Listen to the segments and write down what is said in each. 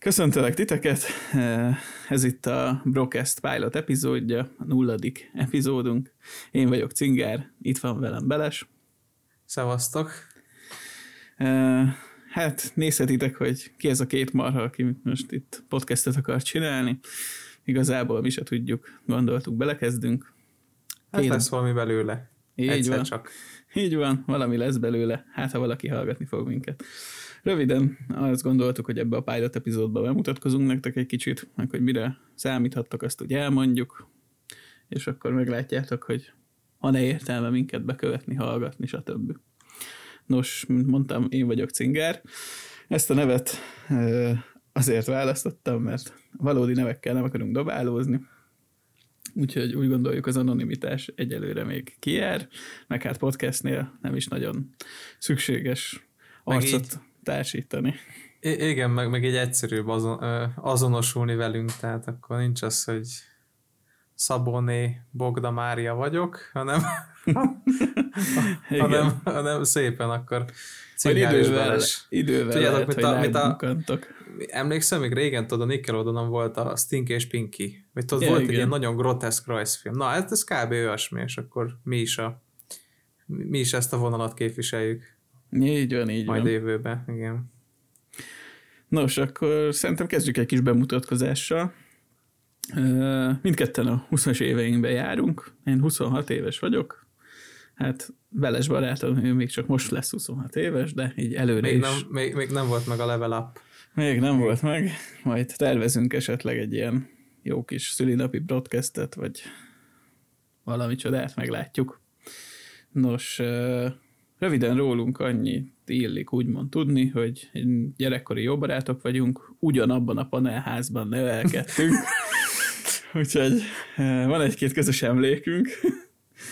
Köszöntelek titeket, ez itt a Brocast Pilot epizódja, a nulladik epizódunk. Én vagyok Cingár, itt van velem Beles. Szevasztok. Hát nézhetitek, hogy ki ez a két marha, aki most itt podcastet akar csinálni. Igazából mi se tudjuk, gondoltuk, belekezdünk. Hát Két... lesz valami belőle. Így Egyszer van. csak. Így van, valami lesz belőle, hát ha valaki hallgatni fog minket. Röviden azt gondoltuk, hogy ebbe a pilot epizódba bemutatkozunk nektek egy kicsit, meg hogy mire számíthattok, azt úgy elmondjuk, és akkor meglátjátok, hogy van-e értelme minket bekövetni, hallgatni, stb. Nos, mint mondtam, én vagyok Cinger. Ezt a nevet azért választottam, mert valódi nevekkel nem akarunk dobálózni, úgyhogy úgy gondoljuk az anonimitás egyelőre még kijár, meg hát podcastnél nem is nagyon szükséges arcot így, társítani. Igen, meg, meg egy egyszerűbb azon, azonosulni velünk, tehát akkor nincs az, hogy Szaboné Bogda Mária vagyok, hanem, hanem, hanem szépen akkor idővel, idővel Tudjátok, lehet, mit a, mit a, emlékszem, még régen tudod, a Nickelodeonon volt a Stink és Pinky, vagy tudod, ja, volt igen. egy ilyen nagyon groteszk rajzfilm. Na, hát ez kb. olyasmi, és akkor mi is, a, mi is ezt a vonalat képviseljük. Így van, így Majd van. jövőben, igen. Nos, akkor szerintem kezdjük egy kis bemutatkozással. Mindketten a 20-as éveinkben járunk. Én 26 éves vagyok. Hát Veles barátom, ő még csak most lesz 26 éves, de így előre még is. Nem, még, még nem volt meg a level up. Még nem még. volt meg. Majd tervezünk esetleg egy ilyen jó kis szülinapi broadcastet, vagy valami csodát meglátjuk. Nos, röviden rólunk annyi illik úgymond tudni, hogy gyerekkori jó barátok vagyunk, ugyanabban a panelházban nevelkedtünk, úgyhogy van egy-két közös emlékünk.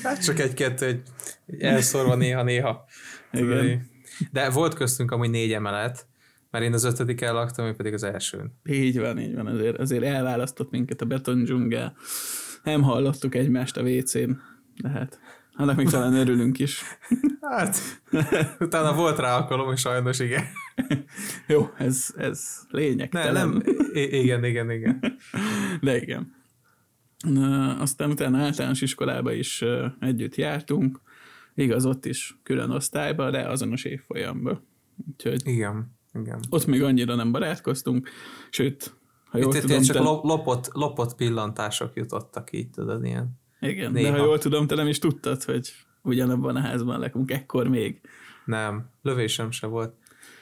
Hát csak egy-kettő, egy, elszorva néha-néha. Igen. De volt köztünk amúgy négy emelet, mert én az ötödik laktam, én pedig az elsőn. Így van, így van, azért, azért elválasztott minket a beton dzsungel. Nem hallottuk egymást a WC-n, de hát annak még talán örülünk is. Hát, utána volt rá alkalom, és sajnos igen. Jó, ez, ez lényeg. Ne, nem, igen, igen, igen. De igen. Na, aztán utána általános iskolába is együtt jártunk, igaz, ott is külön osztályba, de azonos évfolyamba. Úgyhogy igen, igen. Ott még annyira nem barátkoztunk, sőt, ha jól Itt tudom, csak te... lopott, lopott pillantások jutottak így, tudod, ilyen. Igen, Néha. de ha jól tudom, te nem is tudtad, hogy ugyanabban a házban lakunk, ekkor még. Nem, lövésem se volt.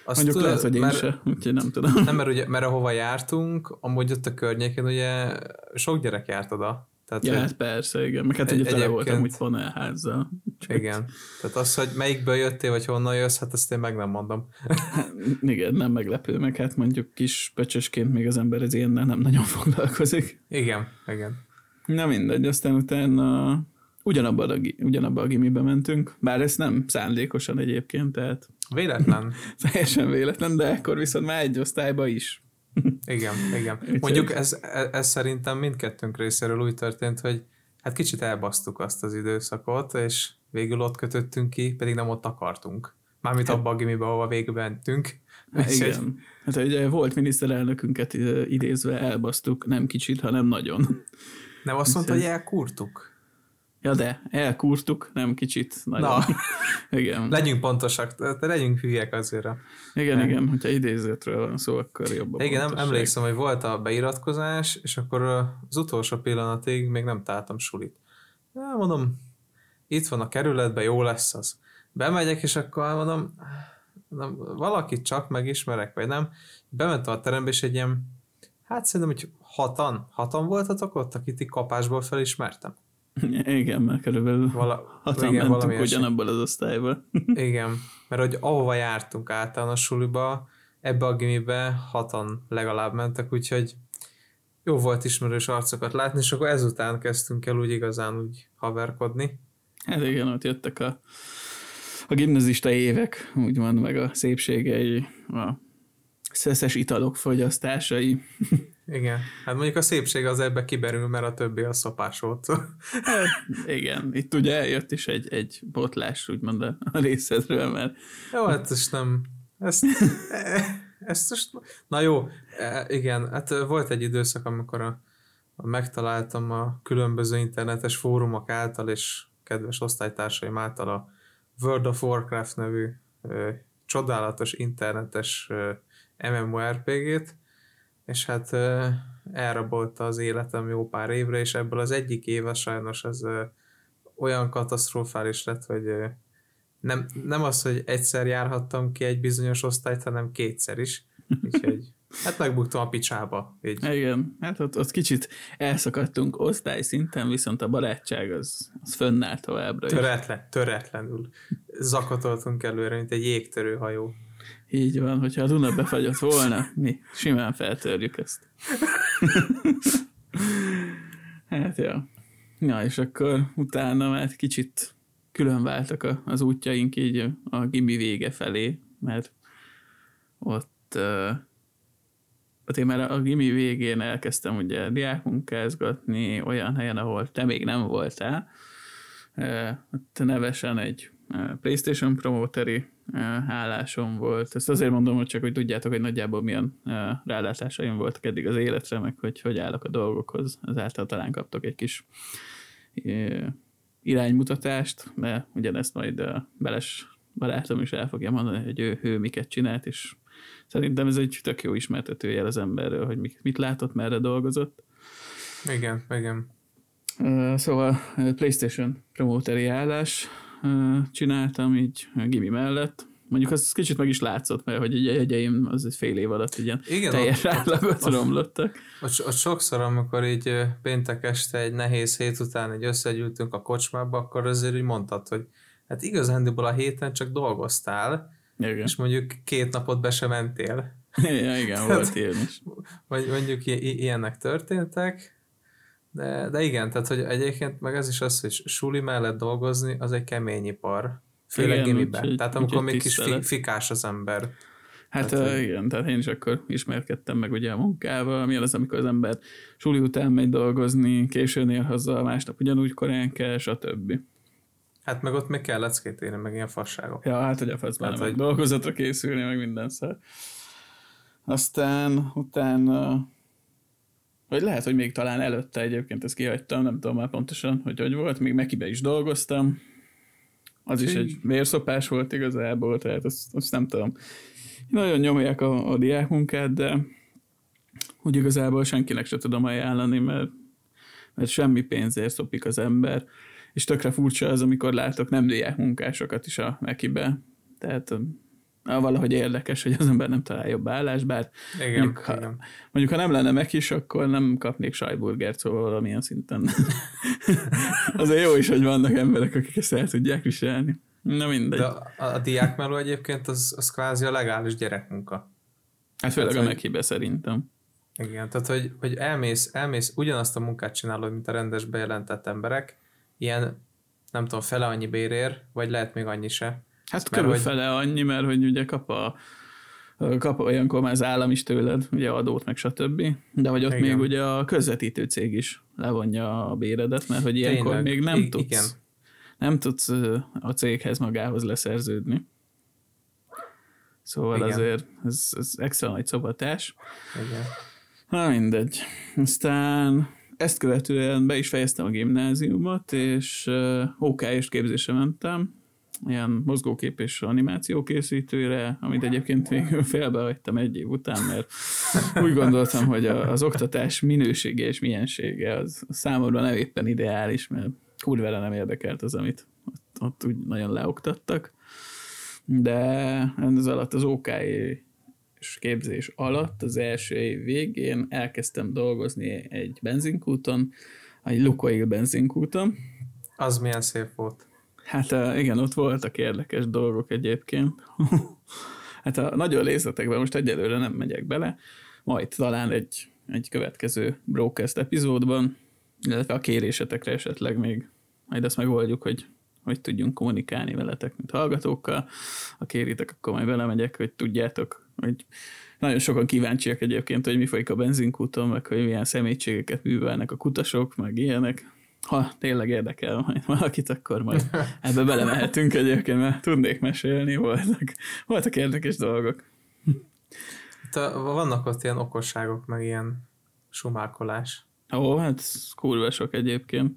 Azt Mondjuk lehet, hogy én mert, se, úgyhogy nem tudom. Nem, mert, ugye, mert ahova jártunk, amúgy ott a környéken ugye sok gyerek járt oda. Tehát, ja, hát persze, igen. Meg hát egy, ugye tele voltam úgy panelházzal. Igen. Tehát az, hogy melyikből jöttél, vagy honnan jössz, hát ezt én meg nem mondom. Igen, nem meglepő, meg hát mondjuk kis pecsesként még az ember ez ilyennel nem nagyon foglalkozik. Igen, igen. Na mindegy, aztán utána ugyanabba a, ugyanabba a gimibe mentünk, bár ez nem szándékosan egyébként, tehát Véletlen. Teljesen véletlen, de akkor viszont már egy osztályba is. igen, igen. Mondjuk ez, ez szerintem mindkettőnk részéről úgy történt, hogy hát kicsit elbasztuk azt az időszakot, és végül ott kötöttünk ki, pedig nem ott akartunk. Mármint hát, abba a gimibe, ahova végül mentünk. Hát igen. Hát ugye volt miniszterelnökünket idézve, elbasztuk, nem kicsit, hanem nagyon. Nem azt mondta, hogy elkurtuk? Ja de, elkúrtuk, nem kicsit. Nagyon. Na, igen. legyünk pontosak, de legyünk hülyek azért. Igen, nem. igen, hogyha idézetről van szó, akkor jobb Igen, nem emlékszem, hogy volt a beiratkozás, és akkor az utolsó pillanatig még nem találtam sulit. Ja, mondom, itt van a kerületben, jó lesz az. Bemegyek, és akkor mondom, nem, valakit csak megismerek, vagy nem. Bementem a terembe, és egy ilyen, hát szerintem, hogy hatan, hatan voltatok ott, akit kapásból felismertem. Igen, mert körülbelül Vala, hatan igen, mentünk ugyanabból az osztályból. igen, mert hogy ahova jártunk általános suliba, ebbe a gimibe hatan legalább mentek, úgyhogy jó volt ismerős arcokat látni, és akkor ezután kezdtünk el úgy igazán úgy haverkodni. Hát igen, ott jöttek a, a gimnazista évek, úgymond, meg a szépségei, a szeszes italok fogyasztásai. Igen, hát mondjuk a szépség az ebbe kiberül, mert a többi a szopás volt. Hát, igen, itt ugye eljött is egy, egy botlás, úgymond a részedről, mert... Jó, hát ez nem... Ezt, ezt most, na jó, e, igen, hát volt egy időszak, amikor a, a megtaláltam a különböző internetes fórumok által és kedves osztálytársaim által a World of Warcraft nevű ö, csodálatos internetes ö, MMORPG-t, és hát elrabolta az életem jó pár évre, és ebből az egyik éve sajnos ez olyan katasztrofális lett, hogy nem, nem az, hogy egyszer járhattam ki egy bizonyos osztályt, hanem kétszer is. Úgyhogy hát megbuktam a picsába. Így. Igen, hát ott, ott kicsit elszakadtunk osztály szinten, viszont a barátság az, az fönnál továbbra is. Töretlen, töretlenül zakatoltunk előre, mint egy jégtörő hajó. Így van, hogyha a Duna befagyott volna, mi simán feltörjük ezt. hát ja. Ja, és akkor utána már kicsit külön váltak az útjaink így a gimi vége felé, mert ott, uh, ott én már a gimi végén elkezdtem ugye diákmunkázgatni olyan helyen, ahol te még nem voltál. Uh, ott nevesen egy PlayStation promoteri állásom volt. Ezt azért mondom, hogy csak hogy tudjátok, hogy nagyjából milyen rálátásaim voltak eddig az életre, meg hogy hogy állok a dolgokhoz. Ezáltal talán kaptok egy kis iránymutatást, mert ugyanezt majd Beles barátom is el fogja mondani, hogy ő, ő miket csinált, és szerintem ez egy tök jó ismertetőjel az emberről, hogy mit látott, merre dolgozott. Igen, igen. Szóval PlayStation promoteri állás csináltam így Gimi mellett, Mondjuk az kicsit meg is látszott, mert hogy ugye a jegyeim az egy fél év alatt ilyen Igen, teljes átlagot ott, romlottak. Ott, ott, sokszor, amikor így péntek este egy nehéz hét után egy összegyűltünk a kocsmába, akkor azért úgy mondtad, hogy hát igazándiból a héten csak dolgoztál, igen. és mondjuk két napot be sem mentél. Ja, igen, volt ilyen is. Vagy mondjuk ilyenek történtek, de, de igen, tehát hogy egyébként meg ez is az, hogy suli mellett dolgozni, az egy kemény ipar. Főleg igen, gimiben. Úgy, tehát amikor még kis fi, fikás az ember. Hát tehát, uh, igen, tehát én is akkor ismerkedtem meg ugye a munkával, mi az, amikor az ember suli után megy dolgozni, későn ér haza, másnap ugyanúgy korán kell, stb. Hát meg ott még kell leckét írni, meg ilyen fasságok. Ja, hát hogy a faszban hát, hogy... dolgozatra készülni, meg minden szar. Aztán utána, vagy lehet, hogy még talán előtte egyébként ezt kihagytam, nem tudom már pontosan, hogy hogy volt, még Mekibe is dolgoztam, az is egy vérszopás volt igazából, tehát azt, azt nem tudom. Nagyon nyomják a, a diákmunkát, de úgy igazából senkinek se tudom ajánlani, mert, mert semmi pénzért szopik az ember, és tökre furcsa az, amikor látok nem diákmunkásokat is a Mekibe. Tehát valahogy érdekes, hogy az ember nem talál jobb állás, bár igen, mondjuk, ha, igen. mondjuk, ha nem lenne meg is, akkor nem kapnék sajburgert, szóval valamilyen szinten. Azért jó is, hogy vannak emberek, akik ezt el tudják viselni. Na mindegy. De a, a diákmeló egyébként az, az kvázi a legális gyerekmunka. Hát főleg tehát, a mekibe szerintem. Igen, tehát hogy, hogy elmész, elmész, ugyanazt a munkát csinálod, mint a rendes bejelentett emberek, ilyen nem tudom, fele annyi bérér, vagy lehet még annyi se Hát körülfele hogy... annyi, mert hogy ugye kap a kap olyankor már az állam is tőled, ugye adót, meg stb. De hogy ott igen. még ugye a közvetítő cég is levonja a béredet, mert hogy ilyenkor Tényleg. még nem I- tudsz, igen. nem tudsz a céghez magához leszerződni. Szóval igen. azért ez, ez extra nagy szobatás. Igen. Na mindegy. Aztán ezt követően be is fejeztem a gimnáziumot, és OK-s képzésre mentem, ilyen mozgókép és animáció készítőre, amit egyébként végül félbehagytam egy év után, mert úgy gondoltam, hogy az oktatás minősége és miensége az számomra nem éppen ideális, mert kurvára nem érdekelt az, amit ott, ott úgy nagyon leoktattak. De ez alatt az OK és képzés alatt az első év végén elkezdtem dolgozni egy benzinkúton, egy Lukoil benzinkúton. Az milyen szép volt. Hát igen, ott voltak érdekes dolgok egyébként. hát a nagyon részletekben most egyelőre nem megyek bele, majd talán egy, egy következő Brokest epizódban, illetve a kérésetekre esetleg még majd azt megoldjuk, hogy hogy tudjunk kommunikálni veletek, mint hallgatókkal. Ha kéritek, akkor majd belemegyek, hogy tudjátok, hogy nagyon sokan kíváncsiak egyébként, hogy mi folyik a benzinkúton, meg hogy milyen személységeket művelnek a kutasok, meg ilyenek ha tényleg érdekel majd valakit, akkor majd ebbe belemehetünk egyébként, mert tudnék mesélni, voltak, voltak érdekes dolgok. ott a, vannak ott ilyen okosságok, meg ilyen sumákolás. Ó, hát kurva sok egyébként.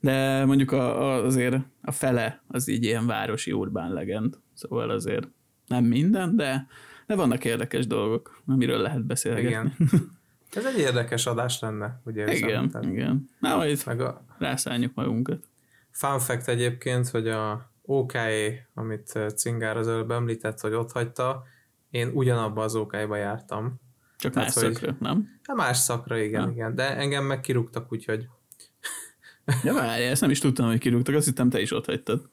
De mondjuk a, a, azért a fele az így ilyen városi urbán legend. Szóval azért nem minden, de, de vannak érdekes dolgok, amiről lehet beszélgetni. Igen. Ez egy érdekes adás lenne, ugye? Igen, Tehát igen. Na, majd Meg a rászálljuk magunkat. fun fact egyébként, hogy a OKE, amit eh, Cingár az előbb említett, hogy ott hagyta, én ugyanabba az OKE-ba jártam. Csak Tehát, más hogy- szakra, nem? Hát más szakra, igen, Ha. igen. De engem meg kirúgtak, úgyhogy Ja, várjál, ezt nem is tudtam, hogy kirúgtak, azt hittem te is ott hagytad.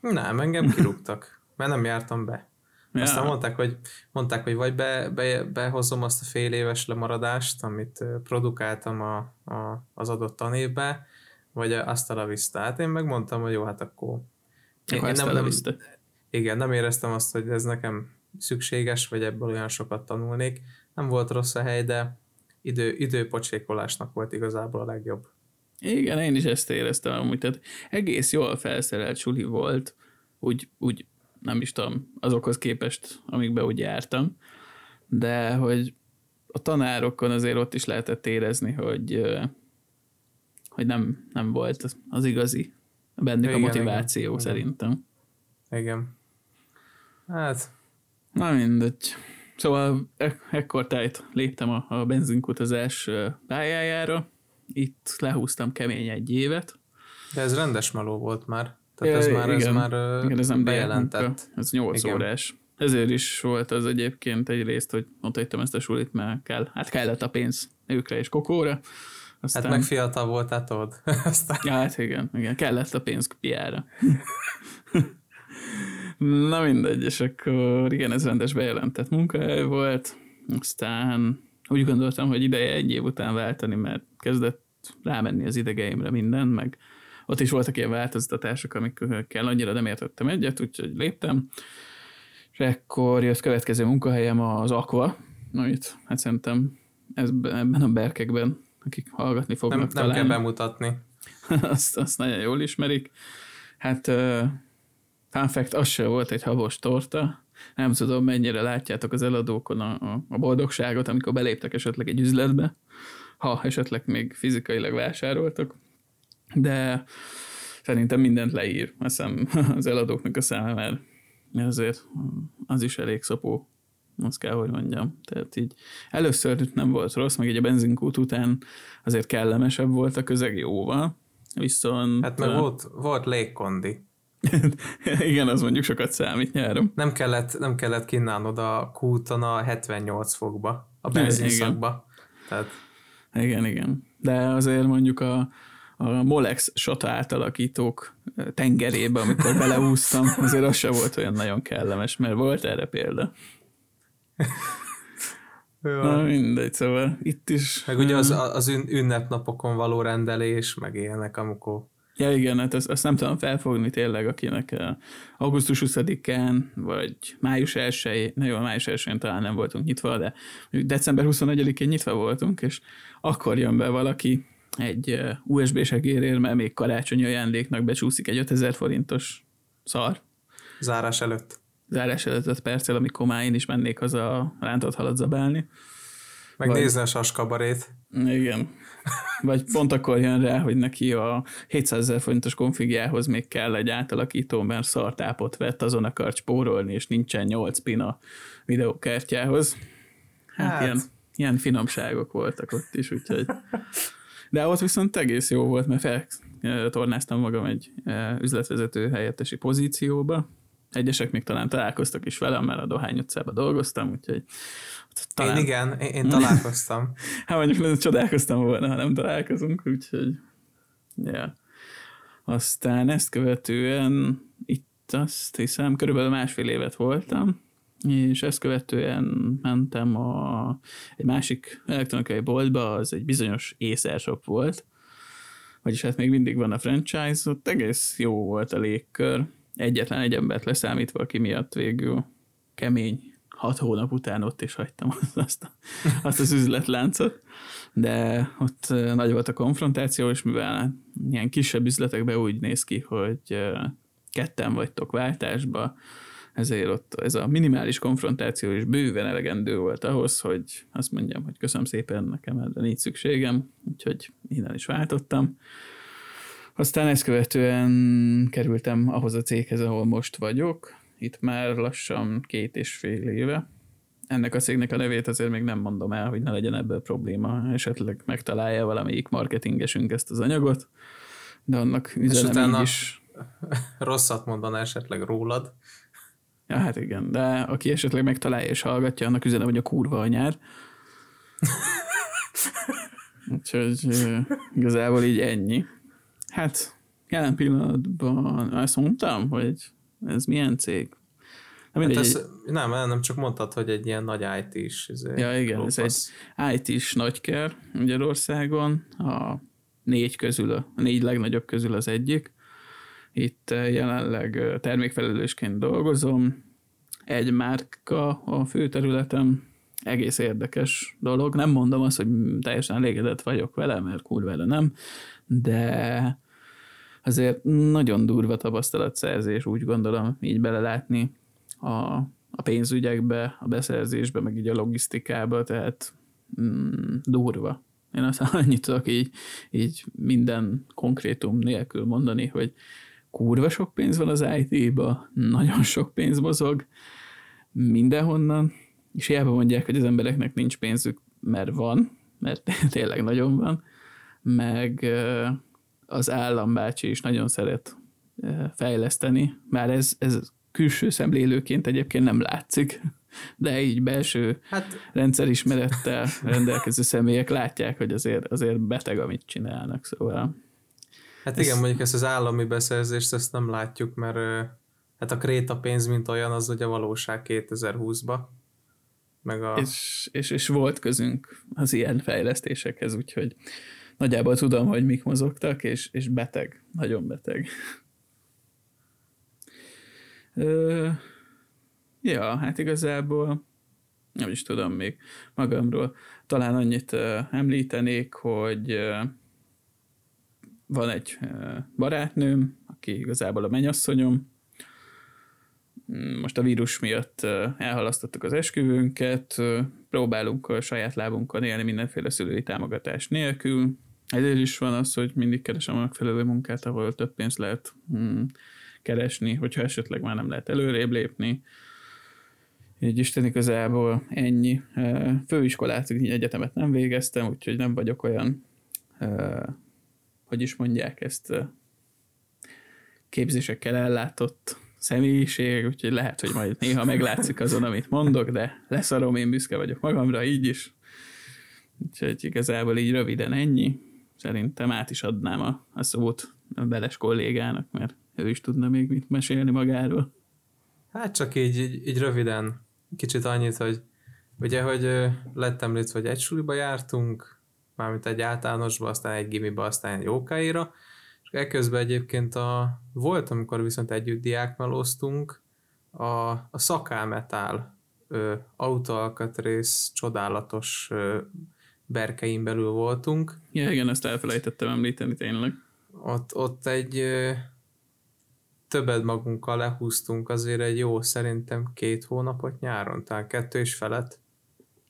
nem, engem kirúgtak, mert nem jártam be. Ja. Aztán mondták, hogy, mondták, hogy vagy be, be, behozom azt a fél éves lemaradást, amit produkáltam a, a, az adott tanévbe, vagy azt a la vista. Hát én megmondtam, hogy jó, hát akkor... Akkor ezt eleviszte. igen, nem éreztem azt, hogy ez nekem szükséges, vagy ebből olyan sokat tanulnék. Nem volt rossz a hely, de idő, időpocsékolásnak volt igazából a legjobb. Igen, én is ezt éreztem amúgy, tehát egész jól felszerelt suli volt, úgy, úgy nem is tudom, azokhoz képest, amikbe úgy jártam, de hogy a tanárokon azért ott is lehetett érezni, hogy, hogy nem, nem volt az- az igazi bennük Igen, a motiváció igen, szerintem. Igen. Hát, Na mindegy. Szóval e- ekkor tájt léptem a, a benzinkutazás pályájára, itt lehúztam kemény egy évet, de ez rendes meló volt már. Tehát ez már, ez igen. már ö, Igen, ez nem bejelentett. Ez 8 Igen. órás. Ezért is volt az egyébként egyrészt, hogy ott hagytam ezt a sulit, mert kell, hát kellett a pénz őkre és kokóra. Aztán, Hát meg fiatal voltál, tudod. Aztán ja, hát igen, igen, kellett a pénz piára. Na mindegy, és akkor igen, ez rendes bejelentett munkahely volt. Aztán úgy gondoltam, hogy ideje egy év után váltani, mert kezdett rámenni az idegeimre minden, meg ott is voltak ilyen változtatások, amikkel annyira nem értettem egyet, úgyhogy léptem. És ekkor jött következő munkahelyem az Aqua, amit hát szerintem ez, ebben a berkekben, akik hallgatni nem, fognak nem kell talán, bemutatni. azt, azt nagyon jól ismerik. Hát uh, fun fact, az se volt egy habos torta. Nem tudom, mennyire látjátok az eladókon a, a, a boldogságot, amikor beléptek esetleg egy üzletbe, ha esetleg még fizikailag vásároltak. De szerintem mindent leír, azt hiszem az eladóknak a száma, mert azért az is elég szopó, azt kell, hogy mondjam. Tehát így először nem volt rossz, meg így a benzinkút után azért kellemesebb volt a közeg jóval, viszont... Hát meg volt, volt légkondi. igen, az mondjuk sokat számít nyáron. Nem kellett, nem kellett kinnálnod a kúton a 78 fokba, a benzinszakba. Tehát Igen, igen. De azért mondjuk a, a Molex sata átalakítók tengerébe, amikor beleúsztam, azért az se volt olyan nagyon kellemes, mert volt erre példa. Na mindegy, szóval itt is... meg ugye az, az ün, ünnepnapokon való rendelés, meg ilyenek, amikor Ja igen, hát azt, azt nem tudom felfogni tényleg, akinek augusztus 20-án, vagy május 1 na jó, május 1 talán nem voltunk nyitva, de december 21-én nyitva voltunk, és akkor jön be valaki egy eh, USB segérér, mert még karácsonyi ajándéknak becsúszik egy 5000 forintos szar, zárás előtt. zárás előtt 5 perccel, amikor már én is mennék haza a rántott halat zabálni. Meg Vagy- nézni a saskabarét. Igen. Vagy pont akkor jön rá, hogy neki a 700 ezer forintos konfigjához még kell egy átalakító, mert szartápot vett, azon akar spórolni, és nincsen 8 pin a videókártyához. Hát, Hát. hát. Ilyen, ilyen finomságok voltak ott is, úgyhogy... De ott viszont egész jó volt, mert feltornáztam magam egy üzletvezető helyettesi pozícióba. Egyesek még talán találkoztak is velem, mert a Dohány utcában dolgoztam, úgyhogy Talán. Én igen, én, én találkoztam. Hát mondjuk nagyon csodálkoztam volna, ha nem találkozunk, úgyhogy yeah. Aztán ezt követően itt azt hiszem körülbelül másfél évet voltam, és ezt követően mentem a, egy másik elektronikai boltba, az egy bizonyos Acer shop volt, vagyis hát még mindig van a franchise, ott egész jó volt a légkör, egyetlen egy embert leszámítva, aki miatt végül kemény hat hónap után ott is hagytam azt, a, azt az üzletláncot, de ott nagy volt a konfrontáció, és mivel ilyen kisebb üzletekben úgy néz ki, hogy ketten vagytok váltásba, ezért ott ez a minimális konfrontáció is bőven elegendő volt ahhoz, hogy azt mondjam, hogy köszönöm szépen, nekem erre nincs szükségem, úgyhogy innen is váltottam. Aztán ezt követően kerültem ahhoz a céghez, ahol most vagyok, itt már lassan két és fél éve. Ennek a cégnek a nevét azért még nem mondom el, hogy ne legyen ebből probléma, esetleg megtalálja valamelyik marketingesünk ezt az anyagot, de annak üzenem is. Rosszat mondaná esetleg rólad. Ja, hát igen, de aki esetleg megtalálja és hallgatja, annak üzenem, hogy a kurva anyár. Úgyhogy igazából így ennyi. Hát jelen pillanatban azt mondtam, hogy ez milyen cég? Nem, hát ez, egy... nem, nem csak mondtad, hogy egy ilyen nagy IT-s. Ja, igen, ez egy IT-s nagyker Magyarországon, a négy közül, a négy legnagyobb közül az egyik. Itt eh, jelenleg eh, termékfelelősként dolgozom, egy márka a főterületem, egész érdekes dolog. Nem mondom azt, hogy teljesen elégedett vagyok vele, mert kurva nem, de azért nagyon durva tapasztalatszerzés, úgy gondolom, így belelátni a, a pénzügyekbe, a beszerzésbe, meg így a logisztikába, tehát mm, durva. Én azt annyit tudok így, így minden konkrétum nélkül mondani, hogy kurva sok pénz van az IT-ba, nagyon sok pénz mozog mindenhonnan, és hiába mondják, hogy az embereknek nincs pénzük, mert van, mert tényleg nagyon van, meg az állambácsi is nagyon szeret fejleszteni, már ez, ez külső szemlélőként egyébként nem látszik, de így belső hát, rendszerismerettel rendelkező személyek látják, hogy azért, azért beteg, amit csinálnak, szóval... Hát igen, mondjuk ezt az állami beszerzést, ezt nem látjuk, mert hát a kréta pénz, mint olyan, az ugye valóság 2020-ba. Meg a... és, és, és volt közünk az ilyen fejlesztésekhez, úgyhogy nagyjából tudom, hogy mik mozogtak, és, és beteg, nagyon beteg. Ö, ja, hát igazából nem is tudom még magamról. Talán annyit említenék, hogy van egy barátnőm, aki igazából a mennyasszonyom. Mm, most a vírus miatt elhalasztottuk az esküvőnket, próbálunk a saját lábunkon élni mindenféle szülői támogatás nélkül. Ezért is van az, hogy mindig keresem a megfelelő munkát, ahol több pénzt lehet hmm, keresni, hogyha esetleg már nem lehet előrébb lépni. Így Isten igazából ennyi. Főiskolát, egyetemet nem végeztem, úgyhogy nem vagyok olyan, hogy is mondják ezt, képzésekkel ellátott személyiség, úgyhogy lehet, hogy majd néha meglátszik azon, amit mondok, de leszarom, én büszke vagyok magamra, így is. Úgyhogy igazából így röviden ennyi szerintem át is adnám a, a szót a Beles kollégának, mert ő is tudna még mit mesélni magáról. Hát csak így, így, így röviden, kicsit annyit, hogy ugye, hogy lett említve, hogy egy suliba jártunk, mármint egy általánosba, aztán egy gimiba, aztán egy ókáira, és ekközben egyébként a, volt, amikor viszont együtt diákmelóztunk, a, a szakálmetál autóalkatrész csodálatos ö, berkein belül voltunk. Ja, igen, ezt elfelejtettem említeni tényleg. Ott, ott egy ö, többet magunkkal lehúztunk azért egy jó, szerintem két hónapot nyáron, talán kettő és felett.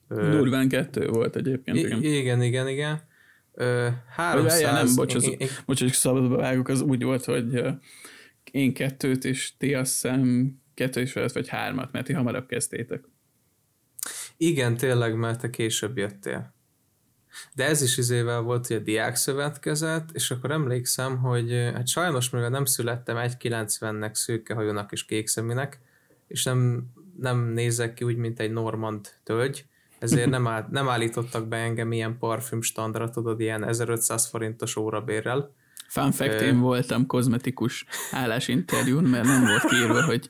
Durván kettő volt egyébként, igen. Igen, igen, igen. Ö, 300... Vagy, nem, bocs, az, én, bocs, hogy szabadba vágok, az úgy volt, hogy én kettőt, és ti azt hiszem kettő és felett, vagy hármat, mert ti hamarabb kezdtétek. Igen, tényleg, mert te később jöttél. De ez is izével volt, hogy a diák szövetkezet, és akkor emlékszem, hogy hát sajnos mivel nem születtem 1,90-nek, szőkehajónak és kékszeminek, és nem, nem nézek ki úgy, mint egy normand tölgy, ezért nem, áll, nem állítottak be engem ilyen parfüm standra, tudod, ilyen 1500 forintos órabérrel. Fun fact, én voltam kozmetikus állásinterjún, mert nem volt kiírva, hogy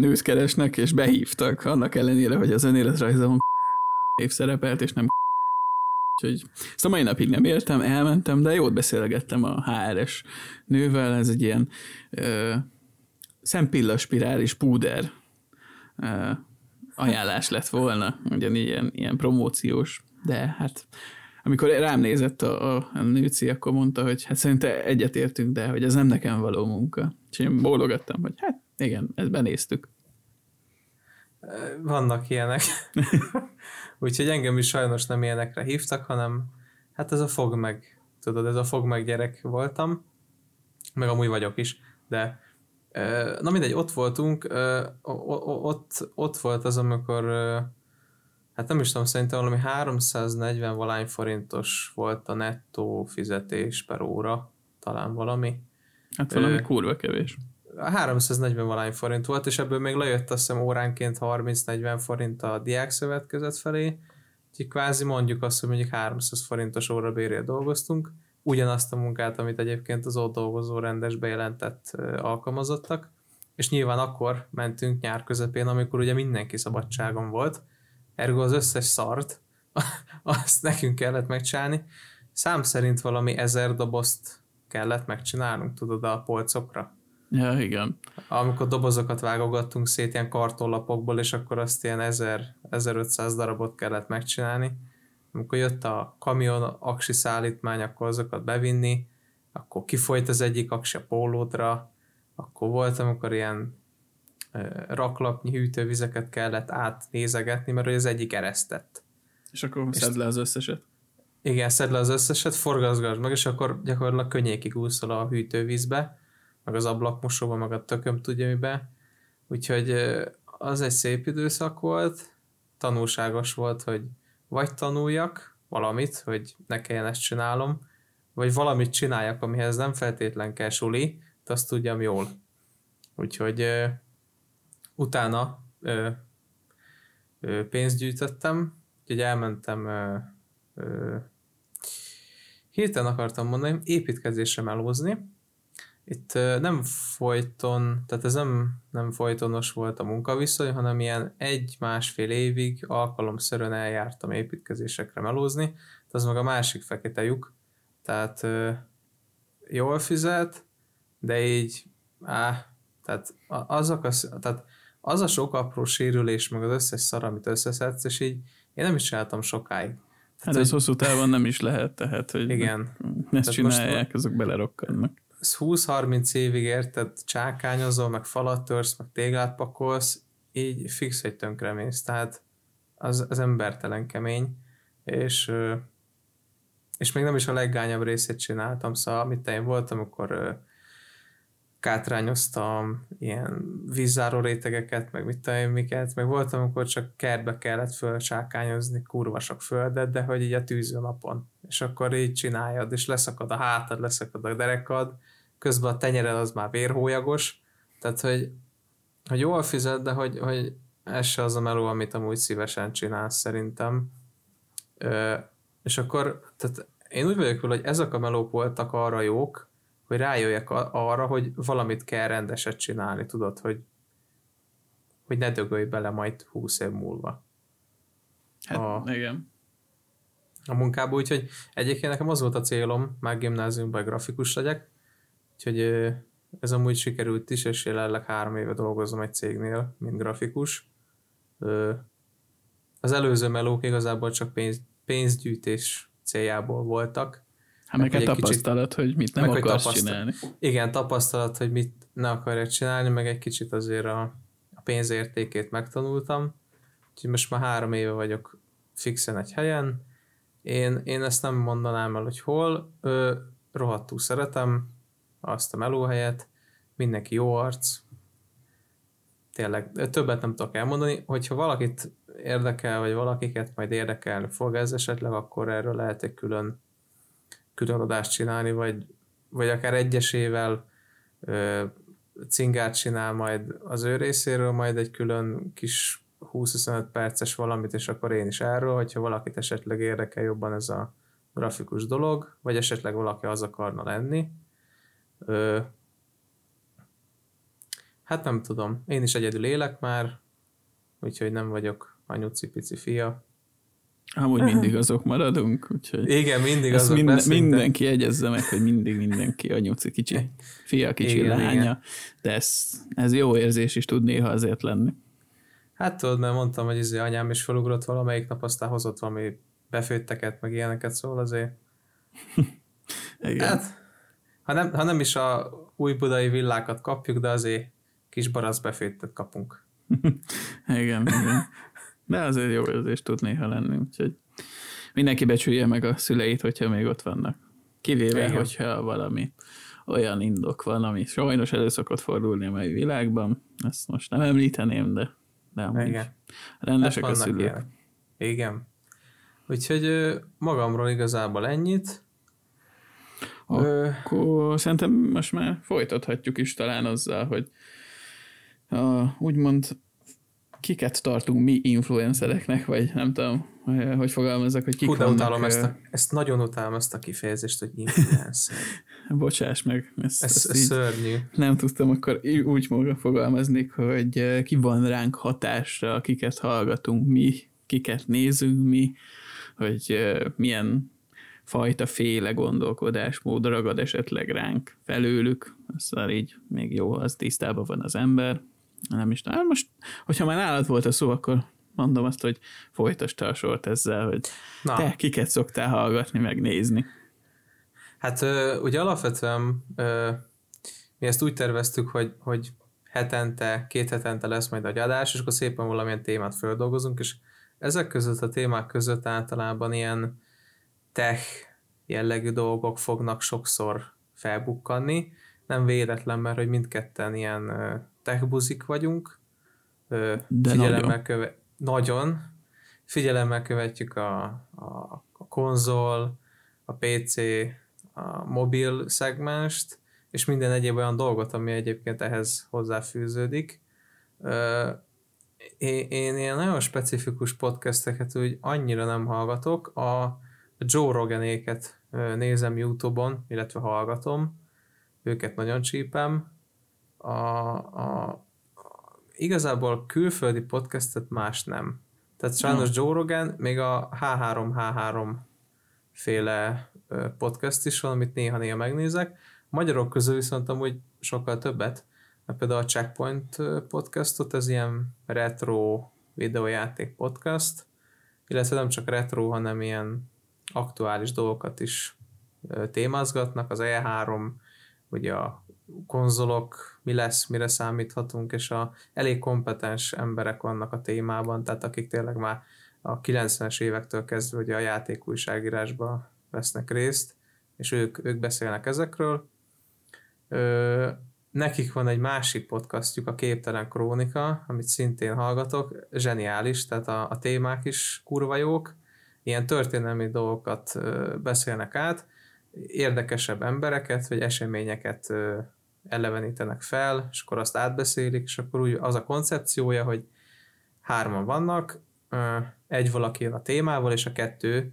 nőt keresnek, és behívtak, annak ellenére, hogy az önéletrajzomon év szerepelt, és nem Úgyhogy ezt a mai napig nem értem, elmentem, de jót beszélgettem a HRS nővel, ez egy ilyen ö, szempillaspirális púder ö, ajánlás lett volna, ugyan ilyen, ilyen promóciós, de hát amikor rám nézett a, a, a nőci, akkor mondta, hogy hát szerintem egyetértünk, de hogy ez nem nekem való munka. És én bólogattam, hogy hát igen, ezt benéztük. vannak ilyenek. Úgyhogy engem is sajnos nem ilyenekre hívtak, hanem hát ez a fog meg, tudod, ez a fog meg gyerek voltam, meg amúgy vagyok is, de na mindegy, ott voltunk, ott, ott volt az, amikor hát nem is tudom, szerintem valami 340 valány forintos volt a nettó fizetés per óra, talán valami. Hát valami Ö, kurva kevés. 340 valány forint volt, és ebből még lejött azt hiszem óránként 30-40 forint a diák szövetkezet felé, úgyhogy kvázi mondjuk azt, hogy mondjuk 300 forintos órabérért dolgoztunk, ugyanazt a munkát, amit egyébként az ott dolgozó rendes bejelentett alkalmazottak, és nyilván akkor mentünk nyár közepén, amikor ugye mindenki szabadságon volt, ergo az összes szart, azt nekünk kellett megcsinálni. Szám szerint valami ezer dobozt kellett megcsinálnunk, tudod, a polcokra. Ja, igen. Amikor dobozokat vágogattunk szét ilyen kartonlapokból, és akkor azt ilyen 1000, 1500 darabot kellett megcsinálni. Amikor jött a kamion aksi szállítmány, akkor azokat bevinni, akkor kifolyt az egyik aksi a pólódra, akkor volt, amikor ilyen raklapnyi hűtővizeket kellett átnézegetni, mert az egyik eresztett. És akkor és szed le az összeset? Igen, szed le az összeset, forgazgasd meg, és akkor gyakorlatilag könnyékig úszol a hűtővízbe, meg az ablakmosóba, meg a tököm tudja mibe. Úgyhogy az egy szép időszak volt, tanulságos volt, hogy vagy tanuljak valamit, hogy ne kelljen ezt csinálom, vagy valamit csináljak, amihez nem feltétlen kell suli, de azt tudjam jól. Úgyhogy utána ö, ö, pénzt gyűjtöttem, úgyhogy elmentem ö, ö, hirtelen akartam mondani, építkezésre melózni. Itt nem folyton, tehát ez nem, nem folytonos volt a munkaviszony, hanem ilyen egy-másfél évig alkalomszerűen eljártam építkezésekre melózni, az meg a másik fekete lyuk, tehát jól fizet, de így, á, tehát azok a, tehát az a sok apró sérülés, meg az összes szar, amit összeszedsz, és így én nem is csináltam sokáig. Tehát, hát ez hogy... hosszú távon nem is lehet, tehát, hogy igen. ezt tehát csinálják, azok belerokkadnak. 20-30 évig érted, csákányozol, meg falat törsz, meg téglát pakolsz, így fix, hogy tönkremész, tehát az, az embertelen kemény, és és még nem is a leggányabb részét csináltam, szóval amit én voltam, akkor kátrányoztam ilyen vízzáró rétegeket, meg mit tudom miket, meg voltam, amikor csak kertbe kellett fölcsákányozni kurva sok földet, de hogy így a tűző napon. És akkor így csináljad, és leszakad a hátad, leszakad a derekad, közben a tenyered az már vérhólyagos, tehát hogy, hogy jól fizet, de hogy, hogy ez se az a meló, amit amúgy szívesen csinálsz szerintem. Ö, és akkor, tehát én úgy vagyok vele, hogy ezek a melók voltak arra jók, hogy rájöjjek arra, hogy valamit kell rendeset csinálni, tudod, hogy, hogy ne dögölj bele majd húsz év múlva. Hát, a, igen. A munkába, úgyhogy egyébként nekem az volt a célom, már gimnáziumban grafikus legyek, úgyhogy ez amúgy sikerült is, és jelenleg három éve dolgozom egy cégnél, mint grafikus. Az előző melók igazából csak pénz, pénzgyűjtés céljából voltak, Hát meg, meg egy tapasztalat, kicsit, hogy mit nem meg, akarsz tapasztal... csinálni. Igen, tapasztalat, hogy mit ne akarják csinálni, meg egy kicsit azért a, a pénzértékét megtanultam. Úgyhogy most már három éve vagyok fixen egy helyen. Én, én ezt nem mondanám el, hogy hol. Ö, rohadtul szeretem azt a melóhelyet. Mindenki jó arc. Tényleg, többet nem tudok elmondani. Hogyha valakit érdekel, vagy valakiket majd érdekelni fog ez esetleg, akkor erről lehet egy külön külön csinálni, vagy, vagy akár egyesével ö, cingát csinál majd az ő részéről, majd egy külön kis 20-25 perces valamit, és akkor én is erről, hogyha valakit esetleg érdekel jobban ez a grafikus dolog, vagy esetleg valaki az akarna lenni. Ö, hát nem tudom, én is egyedül élek már, úgyhogy nem vagyok anyuci-pici fia, Amúgy mindig azok maradunk, úgyhogy... Igen, mindig azok minden, Mindenki jegyezze meg, hogy mindig mindenki a nyuci kicsi fia, kicsi igen, lánya, igen. de ez, ez jó érzés is tud néha azért lenni. Hát tudod, mert mondtam, hogy izé anyám is felugrott valamelyik nap, aztán hozott valami befőtteket, meg ilyeneket, szóval azért... igen. Hát, ha nem, ha nem is a új budai villákat kapjuk, de azért kis barasz befőttet kapunk. igen, igen. De azért jó érzés tud néha lenni, úgyhogy mindenki becsülje meg a szüleit, hogyha még ott vannak. Kivéve, igen. hogyha valami olyan indok van, ami sajnos elő szokott fordulni a mai világban. Ezt most nem említeném, de, de amúgy Igen. rendesek hát a szülők. Ilyen. Igen. Úgyhogy magamról igazából ennyit. Akkor Ö... szerintem most már folytathatjuk is talán azzal, hogy a, úgymond kiket tartunk mi influencereknek, vagy nem tudom, hogy fogalmazok, hogy kik Hú, vannak. Utálom ezt, a, ezt nagyon utálom ezt a kifejezést, hogy influencer. Bocsáss meg. Ezt, ez, ezt ez szörnyű. Nem tudtam akkor úgy fogalmazni, hogy ki van ránk hatásra, kiket hallgatunk mi, kiket nézünk mi, hogy milyen fajta féle gondolkodásmód ragad esetleg ránk felőlük, szóval így még jó, az tisztában van az ember, nem is tudom. Hát most, hogyha már nálad volt a szó, akkor mondom azt, hogy folytasd a sort ezzel, hogy Na. te kiket szoktál hallgatni, megnézni. Hát ugye alapvetően mi ezt úgy terveztük, hogy, hogy hetente, két hetente lesz majd egy adás, és akkor szépen valamilyen témát földolgozunk, és ezek között a témák között általában ilyen tech jellegű dolgok fognak sokszor felbukkanni, nem véletlen, mert hogy mindketten ilyen techbuzik vagyunk, De figyelemmel nagyon. Köve- nagyon. Figyelemmel követjük a, a, a konzol, a PC, a mobil szegmest, és minden egyéb olyan dolgot, ami egyébként ehhez hozzáfűződik. Én, én ilyen nagyon specifikus podcasteket úgy annyira nem hallgatok. A Joe Roganéket nézem Youtube-on, illetve hallgatom. Őket nagyon csípem a, a, igazából külföldi podcastet más nem. Tehát sajnos no. Joe Rogan, még a H3H3 féle podcast is van, amit néha-néha megnézek. Magyarok közül viszont amúgy sokkal többet, mert például a Checkpoint podcastot, ez ilyen retro videójáték podcast, illetve nem csak retro, hanem ilyen aktuális dolgokat is témázgatnak, az E3, ugye a konzolok, mi lesz, mire számíthatunk, és a elég kompetens emberek vannak a témában, tehát akik tényleg már a 90-es évektől kezdve ugye a játékújságírásba vesznek részt, és ők, ők beszélnek ezekről. Ö, nekik van egy másik podcastjuk, a Képtelen Krónika, amit szintén hallgatok, zseniális, tehát a, a témák is kurva jók, ilyen történelmi dolgokat beszélnek át, érdekesebb embereket, vagy eseményeket elevenítenek fel, és akkor azt átbeszélik, és akkor úgy az a koncepciója, hogy hárman vannak, egy valaki a témával, és a kettő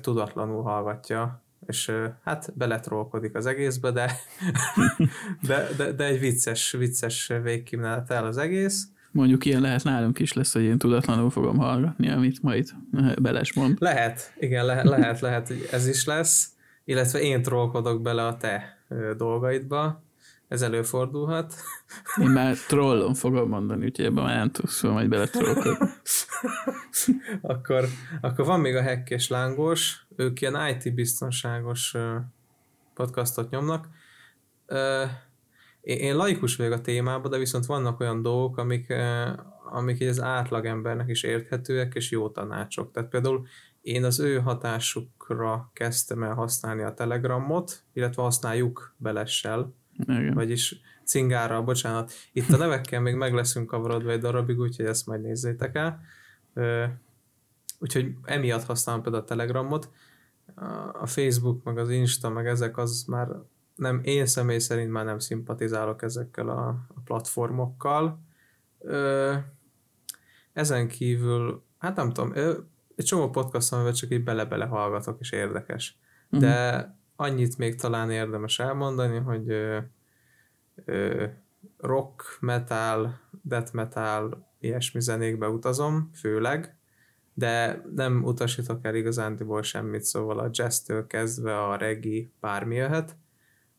tudatlanul hallgatja, és hát beletrolkodik az egészbe, de, de, de, de egy vicces, vicces végkímélet az egész. Mondjuk ilyen lehet nálunk is lesz, hogy én tudatlanul fogom hallgatni, amit majd Beles mond. Lehet, igen, lehet, lehet, lehet, hogy ez is lesz, illetve én trollkodok bele a te dolgaidba, ez előfordulhat. Én már trollon fogom mondani, úgyhogy ebben már nem tudsz fel, majd bele akkor, akkor van még a Hack és Lángos, ők ilyen IT biztonságos podcastot nyomnak. Én laikus vagyok a témában, de viszont vannak olyan dolgok, amik, amik az átlagembernek is érthetőek, és jó tanácsok. Tehát például én az ő hatásukra kezdtem el használni a Telegramot, illetve használjuk belessel, igen. Vagyis cingára, bocsánat. Itt a nevekkel még meg leszünk kavarodva egy darabig, úgyhogy ezt majd nézzétek el. Úgyhogy emiatt használom például a Telegramot. A Facebook, meg az Insta, meg ezek az már nem, én személy szerint már nem szimpatizálok ezekkel a, a platformokkal. Ezen kívül, hát nem tudom, egy csomó podcast, amivel csak így bele-bele hallgatok, és érdekes. De uh-huh annyit még talán érdemes elmondani, hogy ö, ö, rock, metal, death metal, ilyesmi zenékbe utazom, főleg, de nem utasítok el igazándiból semmit, szóval a jazz-től kezdve a reggae bármi jöhet,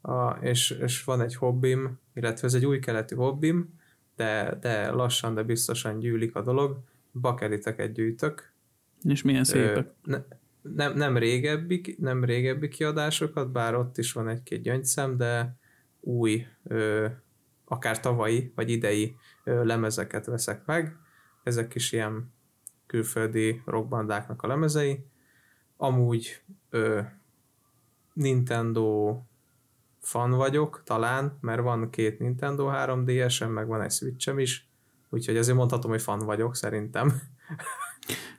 a, és, és van egy hobbim, illetve ez egy új keletű hobbim, de, de lassan, de biztosan gyűlik a dolog, bakeliteket gyűjtök. És milyen szépek. Ö, ne, nem, nem, régebbi, nem régebbi kiadásokat, bár ott is van egy-két gyöngyszem, de új, ö, akár tavalyi vagy idei lemezeket veszek meg. Ezek is ilyen külföldi rockbandáknak a lemezei. Amúgy ö, Nintendo fan vagyok, talán, mert van két Nintendo 3DS-em, meg van egy Switch-em is, úgyhogy ezért mondhatom, hogy fan vagyok, szerintem.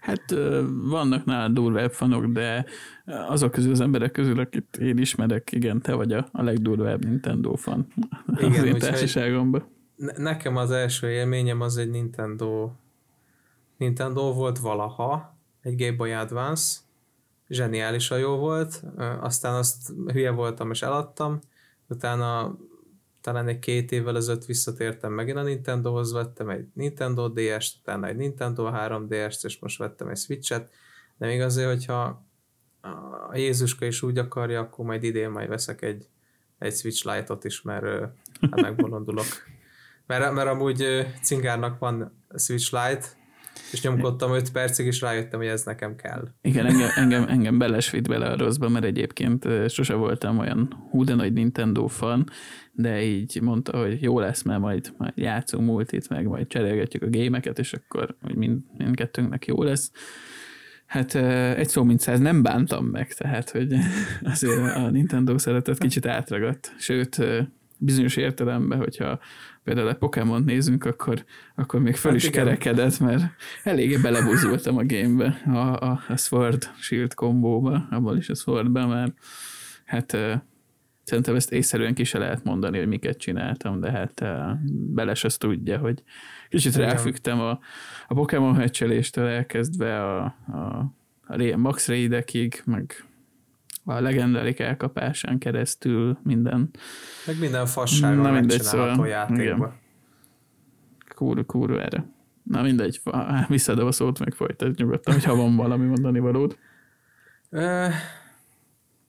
Hát vannak nálad durvább fanok, de azok közül az emberek közül, akit én ismerek, igen, te vagy a, a legdurvább Nintendo fan igen, az én társaságomban. Nekem az első élményem az egy Nintendo Nintendo volt valaha, egy Game Boy Advance, zseniálisan jó volt, aztán azt hülye voltam és eladtam, utána talán egy két évvel ezelőtt visszatértem megint a Nintendohoz, vettem egy Nintendo DS-t, utána egy Nintendo 3DS-t, és most vettem egy Switch-et, de még azért, hogyha a Jézuska is úgy akarja, akkor majd idén majd veszek egy, egy Switch Lite-ot is, mert hát megbolondulok. Mert, mert amúgy cingárnak van Switch Lite, és nyomkodtam 5 percig, és rájöttem, hogy ez nekem kell. Igen, engem, engem, engem belesvitt bele a rosszba, mert egyébként sose voltam olyan hú de nagy Nintendo fan, de így mondta, hogy jó lesz, mert majd, majd játszunk multit, meg majd cserélgetjük a gémeket, és akkor hogy mind, mindkettőnknek jó lesz. Hát egy szó mint száz nem bántam meg, tehát hogy azért a Nintendo szeretet kicsit átragadt, sőt bizonyos értelemben, hogyha például a Pokémon nézünk, akkor, akkor még föl hát is igen. kerekedett, mert eléggé belebuzultam a gamebe, a, a, a Sword Shield kombóba, abban is a Swordba, mert hát szerintem ezt észszerűen ki se lehet mondani, hogy miket csináltam, de hát Beles azt tudja, hogy kicsit igen. ráfügtem a, a Pokémon hecseléstől elkezdve a, a, a Max Raidekig, meg a legendarik elkapásán keresztül minden. Meg minden fasságon Na mindegy, szóval, játékban. Kúr, kúr erre. Na mindegy, visszadom a szót, meg folytat nyugodtan, hogyha van valami mondani valód. Ö,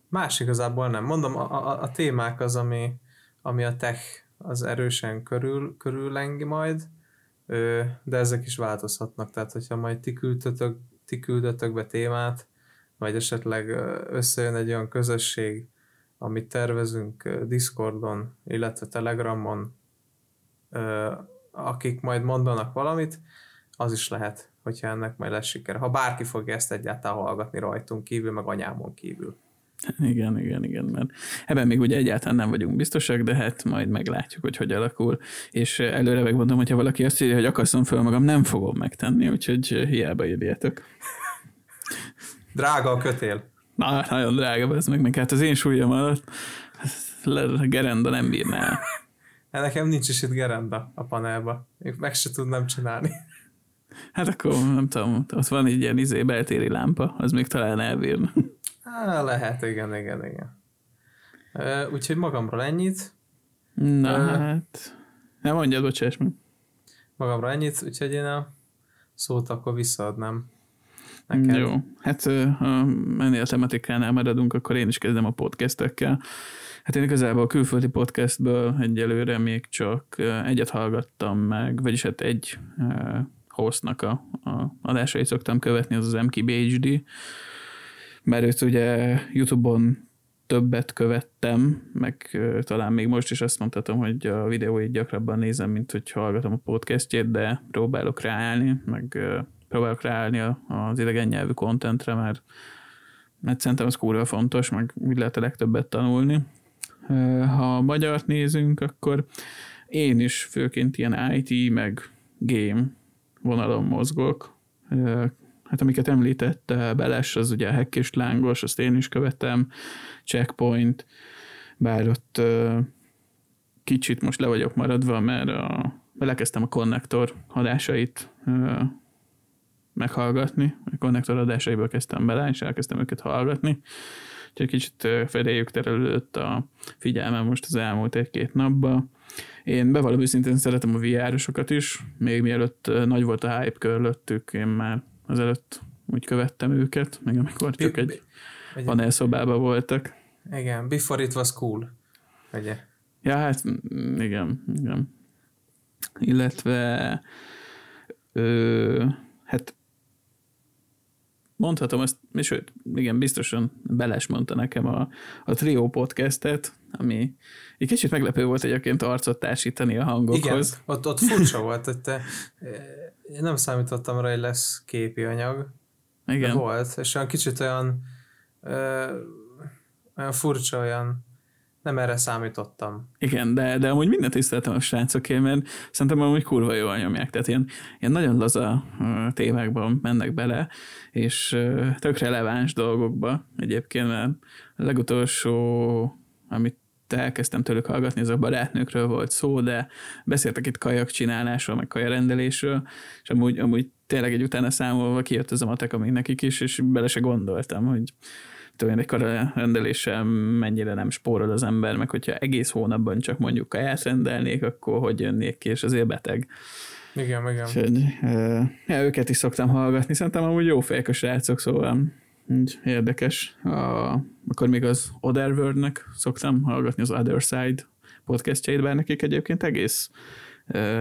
más igazából nem. Mondom, a, a, a témák az, ami, ami a tech az erősen körül, körüllengi majd, ö, de ezek is változhatnak. Tehát, hogyha majd ti küldötök, ti küldötök be témát, vagy esetleg összejön egy olyan közösség, amit tervezünk Discordon, illetve Telegramon, akik majd mondanak valamit, az is lehet, hogyha ennek majd lesz siker. Ha bárki fogja ezt egyáltalán hallgatni rajtunk kívül, meg anyámon kívül. Igen, igen, igen, mert ebben még ugye egyáltalán nem vagyunk biztosak, de hát majd meglátjuk, hogy hogy alakul, és előre megmondom, hogyha valaki azt írja, hogy akasszom föl magam, nem fogom megtenni, úgyhogy hiába írjátok. Drága a kötél. Na, nagyon drága, ez meg, meg hát az én súlyom alatt gerenda nem bírná el. Hát nekem nincs is itt gerenda a panelba. Még meg se tudnám csinálni. Hát akkor nem tudom, ott van egy ilyen izé beltéri lámpa, az még talán elbírna. Há, lehet, igen, igen, igen. Úgyhogy magamról ennyit. Na uh, hát, nem mondjad, bocsáss meg. Magamra ennyit, úgyhogy én a szót akkor visszaadnám neked. Jó, hát ha ennél a tematikánál maradunk, akkor én is kezdem a podcastekkel. Hát én igazából a külföldi podcastből egyelőre még csak egyet hallgattam meg, vagyis hát egy hostnak a, a adásait szoktam követni, az az MKBHD, mert őt ugye Youtube-on többet követtem, meg talán még most is azt mondhatom, hogy a videóit gyakrabban nézem, mint hogy hallgatom a podcastjét, de próbálok ráállni, meg próbálok ráállni az idegen nyelvű kontentre, mert, mert szerintem az kurva fontos, meg úgy lehet a legtöbbet tanulni. Ha magyart nézünk, akkor én is főként ilyen IT, meg game vonalon mozgok. Hát amiket említett Beles, az ugye Hack és Lángos, azt én is követem, Checkpoint, bár ott kicsit most le vagyok maradva, mert a, belekezdtem a konnektor hadásait meghallgatni. A konnektor adásaiból kezdtem bele, és elkezdtem őket hallgatni. Úgyhogy kicsit feléjük terelődött a figyelmem most az elmúlt egy-két napban. Én bevallom őszintén szeretem a vr is, még mielőtt nagy volt a hype körülöttük, én már azelőtt úgy követtem őket, még amikor csak egy panelszobában voltak. Igen, before it was cool. Ugye? Ja, hát igen, igen. Illetve ö, hát mondhatom azt, és sőt, igen, biztosan Beles mondta nekem a, a Trio podcastet, ami egy kicsit meglepő volt egyébként arcot társítani a hangokhoz. Igen, ott, ott furcsa volt, hogy te, én nem számítottam rá, hogy lesz képi anyag, igen. De volt, és olyan kicsit olyan, ö, olyan furcsa, olyan nem erre számítottam. Igen, de, de amúgy mindent tiszteltem a srácokért, mert szerintem amúgy kurva jól nyomják, tehát ilyen, ilyen nagyon laza témákban mennek bele, és tök releváns dolgokba egyébként, mert a legutolsó, amit elkezdtem tőlük hallgatni, ez a barátnőkről volt szó, de beszéltek itt kajak csinálásról, meg kajarendelésről, és amúgy, amúgy tényleg egy utána számolva kijött ez a matek, ami nekik is, és bele se gondoltam, hogy tudom, egy rendeléssel mennyire nem spórol az ember, meg hogyha egész hónapban csak mondjuk kaját rendelnék, akkor hogy jönnék ki, és azért beteg. Igen, igen. És, hogy, ja, őket is szoktam hallgatni, szerintem amúgy jó fejek a srácok, szóval így érdekes. A, akkor még az Otherworld-nek szoktam hallgatni az Other Side podcastjait, bár nekik egyébként egész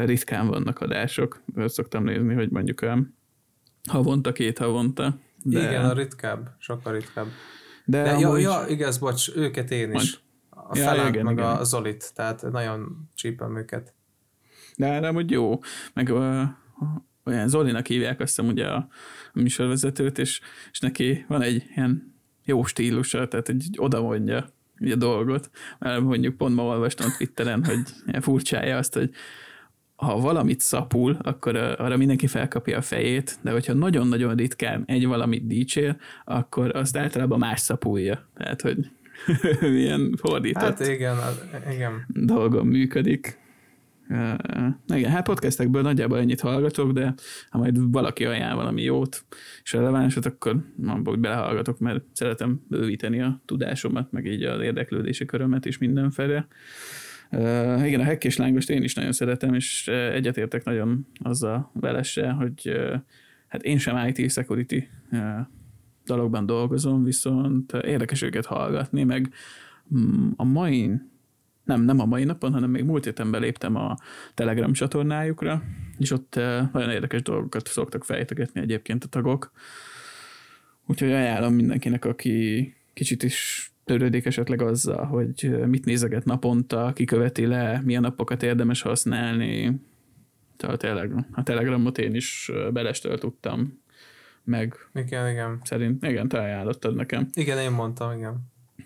ritkán vannak adások. Szoktam nézni, hogy mondjuk havonta, két havonta. De... Igen, a ritkább, sokkal ritkább. De, De ja, ja, igaz, bocs, őket én is. A ja, Felent, igen, meg igen. a Zolit, tehát nagyon csípem őket. De nem, hogy jó. Meg uh, olyan Zolinak hívják azt hiszem ugye a műsorvezetőt, és, és neki van egy ilyen jó stílusa, tehát egy oda mondja a dolgot. Mert mondjuk pont ma olvastam Twitteren, hogy furcsája azt, hogy ha valamit szapul, akkor arra mindenki felkapja a fejét, de hogyha nagyon-nagyon ritkán egy valamit dicsér, akkor azt általában más szapulja. Tehát, hogy ilyen fordított hát igen, igen. dolgon működik. Uh, igen, hát podcastekből nagyjából ennyit hallgatok, de ha majd valaki ajánl valami jót és relevánsat, akkor abba úgy belehallgatok, mert szeretem bővíteni a tudásomat, meg így az érdeklődési körömet is mindenfelé. Uh, igen, a hekk és lángost én is nagyon szeretem, és egyetértek nagyon azzal velesse, hogy uh, hát én sem IT security uh, dologban dolgozom, viszont érdekes őket hallgatni, meg mm, a mai, nem, nem a mai napon, hanem még múlt héten beléptem a Telegram csatornájukra, és ott nagyon érdekes dolgokat szoktak fejtegetni egyébként a tagok. Úgyhogy ajánlom mindenkinek, aki kicsit is törődik esetleg azzal, hogy mit nézeget naponta, kiköveti le, milyen napokat érdemes használni. Tehát tényleg a Telegramot én is belestől tudtam, meg igen, igen. szerint, igen, te ajánlottad nekem. Igen, én mondtam, igen.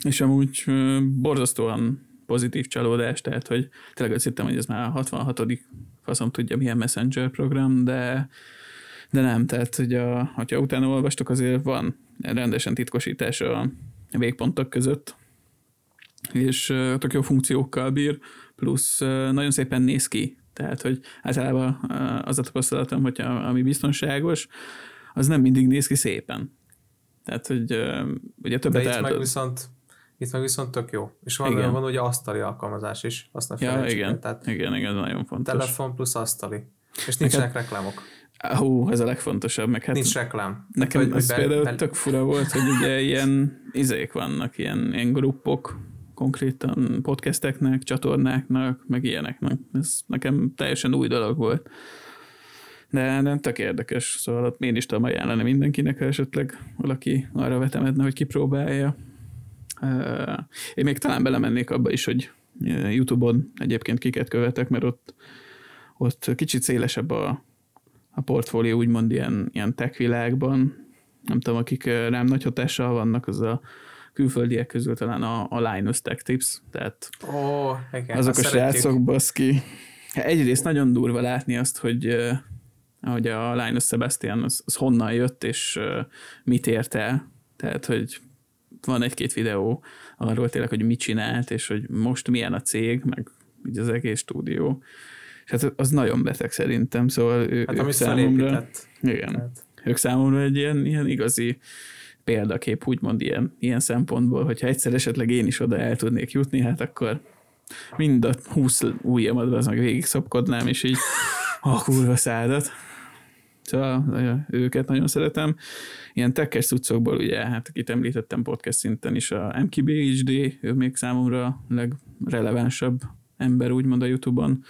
És amúgy borzasztóan pozitív csalódás, tehát hogy tényleg azt hittem, hogy ez már a 66 faszom tudja milyen messenger program, de de nem, tehát hogy a, hogyha utána olvastok, azért van rendesen titkosítás a végpontok között, és tök jó funkciókkal bír, plusz nagyon szépen néz ki. Tehát, hogy általában az a tapasztalatom, hogy ami biztonságos, az nem mindig néz ki szépen. Tehát, hogy ugye többet De itt meg viszont itt meg viszont tök jó. És van igen. van ugye asztali alkalmazás is, azt ne ja, igen. Tehát igen, igen, nagyon fontos. Telefon plusz asztali. És nincsenek Neked... reklámok. Hú, ez a legfontosabb, meg hát... Nincs reklám. Nekem hogy, ez be, például be... tök fura volt, hogy ugye ilyen izék vannak, ilyen, ilyen gruppok, konkrétan podcasteknek, csatornáknak, meg ilyeneknek. Ez nekem teljesen új dolog volt. De, de tök érdekes, szóval én is tudom ajánlani mindenkinek, ha esetleg valaki arra vetemedne, hogy kipróbálja. Én még talán belemennék abba is, hogy YouTube-on egyébként kiket követek, mert ott, ott kicsit szélesebb a, a portfólió úgymond ilyen, ilyen tech világban. Nem tudom, akik rám nagy hatással vannak, az a külföldiek közül talán a, a Linus Tech Tips, tehát oh, igen, azok a srácok, baszki. Egyrészt nagyon durva látni azt, hogy hogy a Linus Sebastian az, az honnan jött, és mit ért el. Tehát, hogy van egy-két videó arról tényleg, hogy mit csinált, és hogy most milyen a cég, meg így az egész stúdió. És hát az nagyon beteg szerintem, szóval ő, hát, ők számomra, igen, hát. ők számomra egy ilyen, ilyen igazi példakép, úgymond ilyen, ilyen szempontból, hogyha egyszer esetleg én is oda el tudnék jutni, hát akkor mind a húsz ujjamat az meg végig szopkodnám, és így a kurva szádat. Szóval őket nagyon szeretem. Ilyen tekkes cuccokból ugye, hát akit említettem podcast szinten is, a MKBHD, ő még számomra a legrelevánsabb ember úgymond a Youtube-on.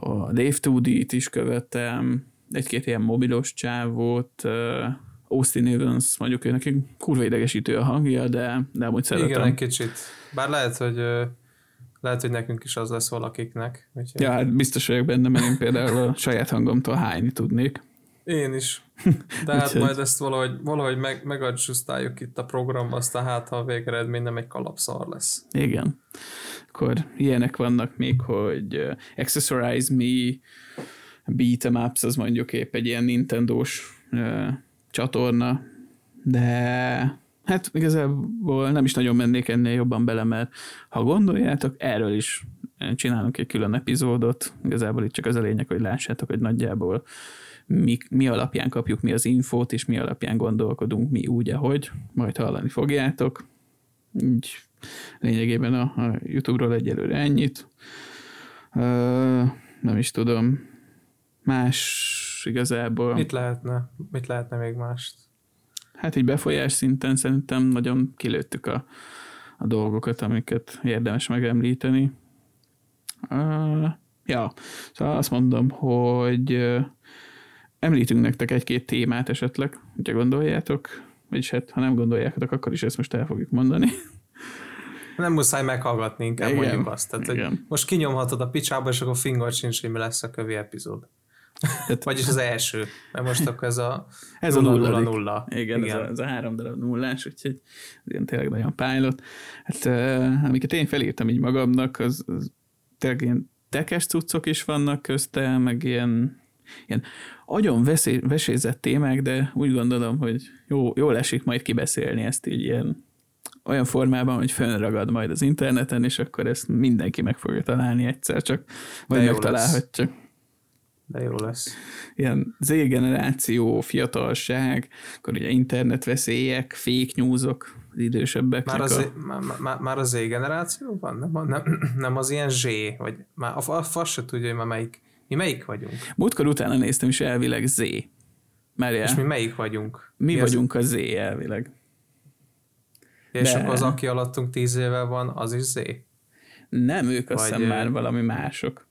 A Dave 2 t is követem, egy-két ilyen mobilos csávót, Austin Evans, mondjuk ő neki kurva idegesítő a hangja, de, de amúgy szeretem. Igen, egy kicsit. Bár lehet, hogy lehet, hogy nekünk is az lesz valakiknek. Úgyhogy... Ja, hát biztos vagyok benne, mert én például a saját hangomtól hányni tudnék. Én is. De hát majd ezt valahogy, valahogy meg, itt a program, aztán hát, ha a végeredmény nem egy kalapszar lesz. Igen. Akkor ilyenek vannak még, hogy uh, Accessorize Me, Beat'em Ups, az mondjuk épp egy ilyen Nintendo-s uh, csatorna, de hát igazából nem is nagyon mennék ennél jobban bele, mert ha gondoljátok, erről is csinálunk egy külön epizódot, igazából itt csak az a lényeg, hogy lássátok, hogy nagyjából mi, mi alapján kapjuk mi az infót, és mi alapján gondolkodunk mi úgy, ahogy, majd hallani fogjátok. Így lényegében a, a YouTube-ról egyelőre ennyit. Uh, nem is tudom. Más igazából. Mit lehetne? Mit lehetne még mást? Hát így befolyás szinten szerintem nagyon kilőttük a, a dolgokat, amiket érdemes megemlíteni. Uh, ja, szóval azt mondom, hogy uh, említünk nektek egy-két témát esetleg, hogyha gondoljátok, vagyis hát ha nem gondoljátok, akkor is ezt most el fogjuk mondani. Nem muszáj meghallgatni, inkább igen, mondjuk azt. Tehát, hogy most kinyomhatod a picsába, és akkor fingor sincs, hogy mi lesz a kövi epizód. Tehát, Vagyis az első, mert most akkor ez a ez nulla, a nulla, nulla. Igen, Igen. Ez, a, ez a három darab nullás, úgyhogy ez ilyen tényleg nagyon pilot. Hát uh, amiket én felírtam így magamnak, az, az tényleg ilyen tekes cuccok is vannak közte, meg ilyen, ilyen agyon veszé, vesézett témák, de úgy gondolom, hogy jó, jól esik majd kibeszélni ezt így ilyen olyan formában, hogy fönragad majd az interneten, és akkor ezt mindenki meg fogja találni egyszer, csak vagy megtalálhatja. Lesz. De jó lesz. Ilyen Z-generáció, fiatalság, akkor ugye internetveszélyek, fake newsok, az idősebbek. Már az, a... már, már, már az Z-generáció van? Nem, nem, nem az ilyen Z, vagy már a, a fasz se tudja, hogy már melyik, mi melyik vagyunk. Múltkor utána néztem, és elvileg Z. Merje. És mi melyik vagyunk? Mi, mi vagyunk az... a Z elvileg. És De... akkor az, aki alattunk tíz éve van, az is Z? Nem, ők azt hiszem már valami mások.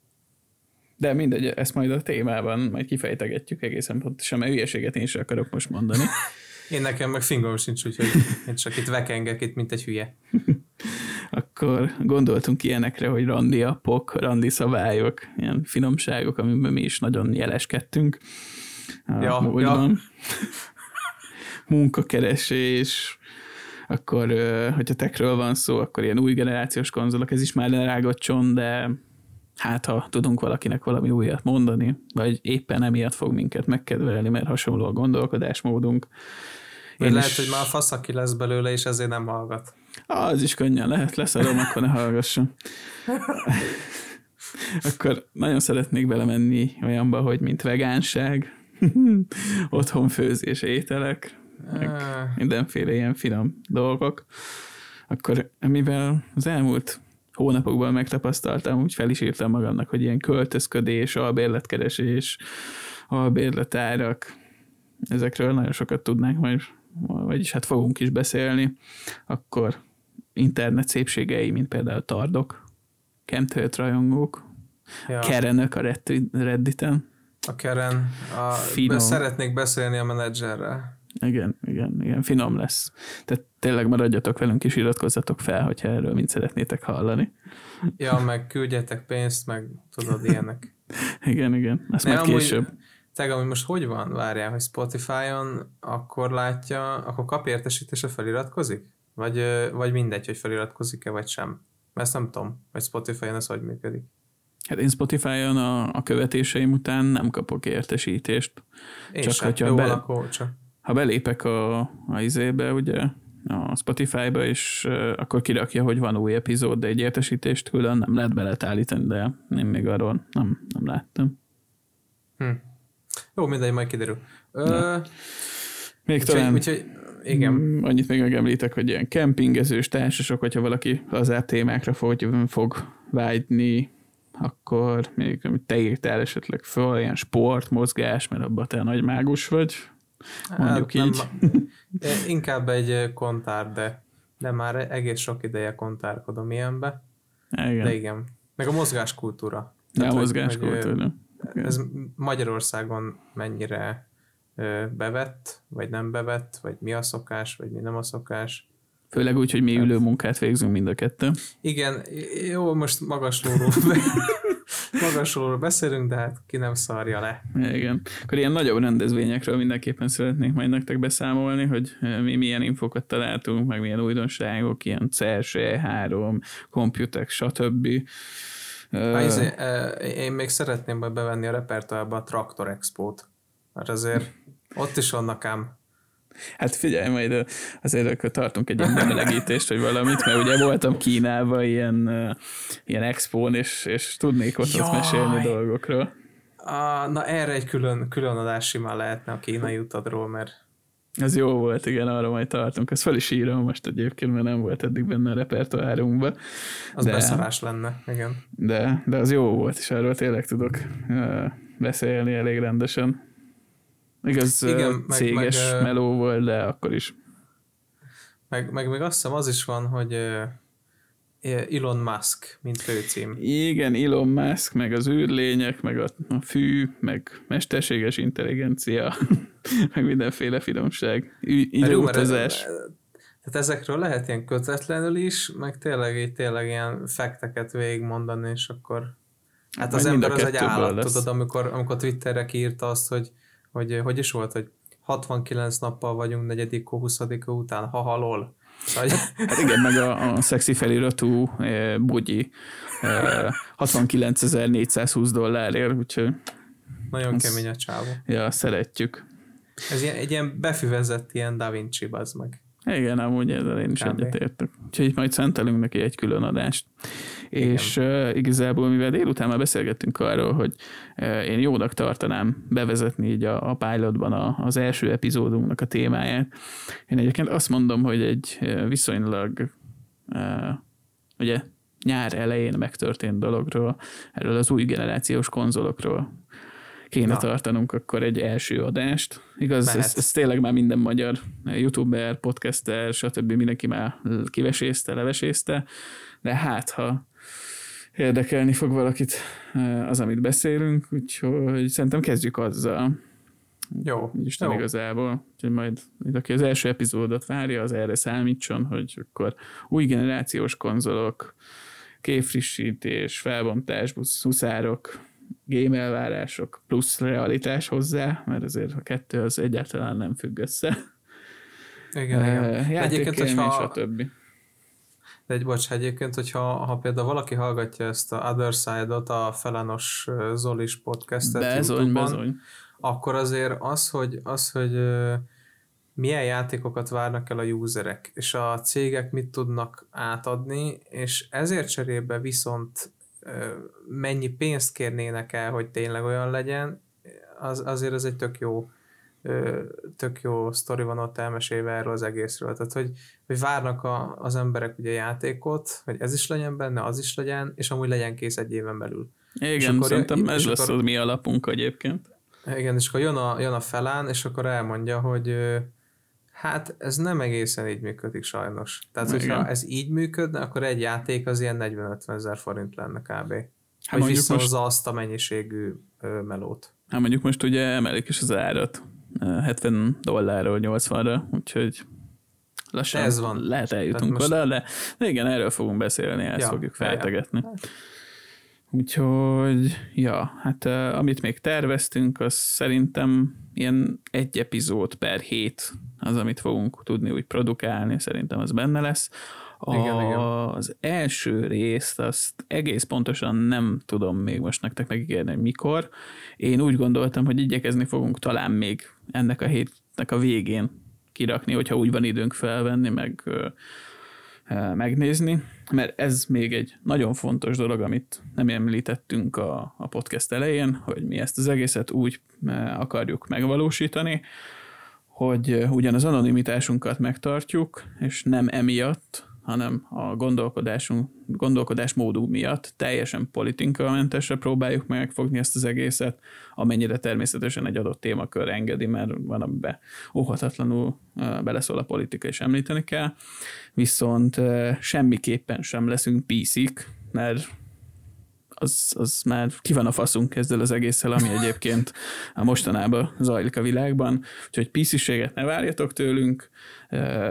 De mindegy, ezt majd a témában majd kifejtegetjük egészen pontosan, mert hülyeséget én is akarok most mondani. én nekem meg fingom sincs, úgyhogy én csak itt vekengek itt, mint egy hülye. Akkor gondoltunk ilyenekre, hogy randi appok, randi szabályok, ilyen finomságok, amiben mi is nagyon jeleskedtünk. Ja, múltban. ja. Munkakeresés, akkor, hogyha tekről van szó, akkor ilyen új generációs konzolok, ez is már lerágott de hát ha tudunk valakinek valami újat mondani, vagy éppen emiatt fog minket megkedvelni, mert hasonló a gondolkodásmódunk. Én lehet, is... hogy már fasz, aki lesz belőle, és ezért nem hallgat. Az is könnyen lehet, leszarom, akkor ne hallgasson. akkor nagyon szeretnék belemenni olyanba, hogy mint vegánság, otthonfőzés, ételek, mindenféle ilyen finom dolgok. Akkor mivel az elmúlt hónapokban megtapasztaltam, úgy fel is írtam magamnak, hogy ilyen költözködés, albérletkeresés, albérletárak, ezekről nagyon sokat tudnánk majd, vagyis hát fogunk is beszélni, akkor internet szépségei, mint például tardok, kemtölt rajongók, ja. kerenök a Redditen. A keren. A, Finom. Szeretnék beszélni a menedzserrel. Igen, igen, igen, finom lesz. Tehát tényleg maradjatok velünk és iratkozzatok fel, hogyha erről mind szeretnétek hallani. Ja, meg küldjetek pénzt, meg tudod, ilyenek. igen, igen, ezt majd később. Te, hogy most hogy van? Várjál, hogy Spotify-on akkor látja, akkor kap értesítésre feliratkozik? Vagy, vagy mindegy, hogy feliratkozik-e, vagy sem? Mert ezt nem tudom, hogy Spotify-on ez hogy működik. Hát én Spotify-on a, a követéseim után nem kapok értesítést. Én csak sem. hogyha Jó, be, akkor csak ha belépek a, a izébe, ugye, a Spotify-ba, és uh, akkor kirakja, hogy van új epizód, de egy értesítést külön nem lehet beletállítani, de én még arról nem, nem láttam. Hm. Jó, mindegy, majd kiderül. Ö, még úgy talán úgyhogy, igen. Annyit még megemlítek, hogy ilyen kempingezős társasok, hogyha valaki az témákra fog, fog vágyni, akkor még amit te írtál esetleg föl, ilyen sport, mozgás, mert abban te nagy mágus vagy, Mondjuk hát, így. Nem, inkább egy kontár, de, de már egész sok ideje kontárkodom ilyenbe. Igen. De igen. Meg a mozgáskultúra. De a mozgáskultúra. Ez Magyarországon mennyire bevett, vagy nem bevett, vagy mi a szokás, vagy mi nem a szokás. Főleg úgy, hogy mi ülő munkát végzünk mind a kettő. Igen, jó, most magaslóról, magaslóról beszélünk, de hát ki nem szarja le. Igen. Akkor ilyen nagyobb rendezvényekről mindenképpen szeretnék majd nektek beszámolni, hogy mi milyen infokat találtunk, meg milyen újdonságok, ilyen CERS, E3, Computex, stb. Há, izé, én még szeretném majd bevenni a repertoárba a Traktor Expo-t, mert azért ott is vannak ám Hát figyelj, majd azért akkor tartunk egy ilyen bemelegítést, vagy valamit, mert ugye voltam Kínában ilyen, ilyen expón, és, és tudnék ott, ott mesélni dolgokról. A, na erre egy külön, külön adás simán lehetne a kínai utadról, mert ez jó volt, igen, arra majd tartunk. Ezt fel is írom most egyébként, mert nem volt eddig benne a repertoárunkban. Az de, beszarás lenne, igen. De, de az jó volt, és arról tényleg tudok beszélni elég rendesen. Igaz, Igen, céges meg, meló volt, de akkor is. Meg, meg még azt hiszem az is van, hogy Elon Musk, mint főcím. Igen, Elon Musk, meg az űrlények, meg a, a fű, meg mesterséges intelligencia, meg mindenféle finomság, időutazás. Tehát ezekről lehet ilyen kötetlenül is, meg tényleg így tényleg ilyen fekteket végigmondani, és akkor hát az ember az egy állat, lesz. tudod, amikor, amikor Twitterre kiírta azt, hogy hogy hogy is volt, hogy 69 nappal vagyunk negyedik 20 után, ha halol. Szóval, hát igen, meg a, a szexi feliratú e, bugyi e, 69.420 dollárért, úgyhogy nagyon az, kemény a csávó. Ja, szeretjük. Ez ilyen, egy ilyen befüvezett ilyen Da Vinci, bazd meg. Igen, amúgy ezzel én is egyetértek. Úgyhogy majd szentelünk neki egy külön adást. Igen. És uh, igazából, mivel délután már beszélgettünk arról, hogy uh, én jónak tartanám bevezetni így a, a pilotban a, az első epizódunknak a témáját. Én egyébként azt mondom, hogy egy viszonylag uh, ugye nyár elején megtörtént dologról, erről az új generációs konzolokról kéne Na. tartanunk akkor egy első adást. Igaz, ez, ez tényleg már minden magyar youtuber, podcaster, stb. mindenki már kivesézte, levesézte, de hát ha érdekelni fog valakit eh, az, amit beszélünk, úgyhogy szerintem kezdjük azzal. Jó. Isten jó. igazából. Úgyhogy majd, aki az első epizódot várja, az erre számítson, hogy akkor új generációs konzolok, képfrissítés, felbontás, huszárok, game elvárások plusz realitás hozzá, mert azért a kettő az egyáltalán nem függ össze. Igen, uh, igen. Játékélmény, hogyha... stb. De egy bocs, egyébként, hogyha ha például valaki hallgatja ezt a Other Side-ot, a Felanos Zolis podcastet bezony, bezony. akkor azért az, hogy, az, hogy milyen játékokat várnak el a userek, és a cégek mit tudnak átadni, és ezért cserébe viszont mennyi pénzt kérnének el, hogy tényleg olyan legyen, az, azért ez egy tök jó tök jó sztori van ott elmesélve erről az egészről. Tehát, hogy, hogy várnak a, az emberek ugye játékot, hogy ez is legyen benne, az is legyen, és amúgy legyen kész egy éven belül. Igen, és akkor, szerintem ez lesz akkor, az mi alapunk egyébként. Igen, és akkor jön a, jön a felán, és akkor elmondja, hogy hát ez nem egészen így működik sajnos. Tehát, Igen. hogyha ez így működne, akkor egy játék az ilyen 40-50 ezer forint lenne kb. Hát hogy visszahozza most... azt a mennyiségű ö, melót. Hát mondjuk most ugye emelik is az árat 70 dollárról 80-ra, úgyhogy lassan Ez van. lehet eljutunk most... oda, de, de igen, erről fogunk beszélni, ezt ja, fogjuk feltegetni. Ja, ja. Úgyhogy, ja, hát uh, amit még terveztünk, az szerintem ilyen egy epizód per hét az, amit fogunk tudni úgy produkálni, szerintem az benne lesz. A, igen, igen. Az első részt azt egész pontosan nem tudom még most nektek megígérni, hogy mikor. Én úgy gondoltam, hogy igyekezni fogunk talán még ennek a hétnek a végén kirakni, hogyha úgy van időnk felvenni, meg megnézni, mert ez még egy nagyon fontos dolog, amit nem említettünk a, a podcast elején, hogy mi ezt az egészet úgy akarjuk megvalósítani, hogy ugyan az anonimitásunkat megtartjuk, és nem emiatt, hanem a gondolkodásunk, gondolkodásmódunk miatt teljesen politikamentesre próbáljuk megfogni ezt az egészet, amennyire természetesen egy adott témakör engedi, mert van, amiben óhatatlanul beleszól a politika, és említeni kell, viszont semmiképpen sem leszünk píszik, mert az, az már ki van a faszunk ezzel az egésszel, ami egyébként a mostanában zajlik a világban. Úgyhohogy pisziséget ne várjatok tőlünk,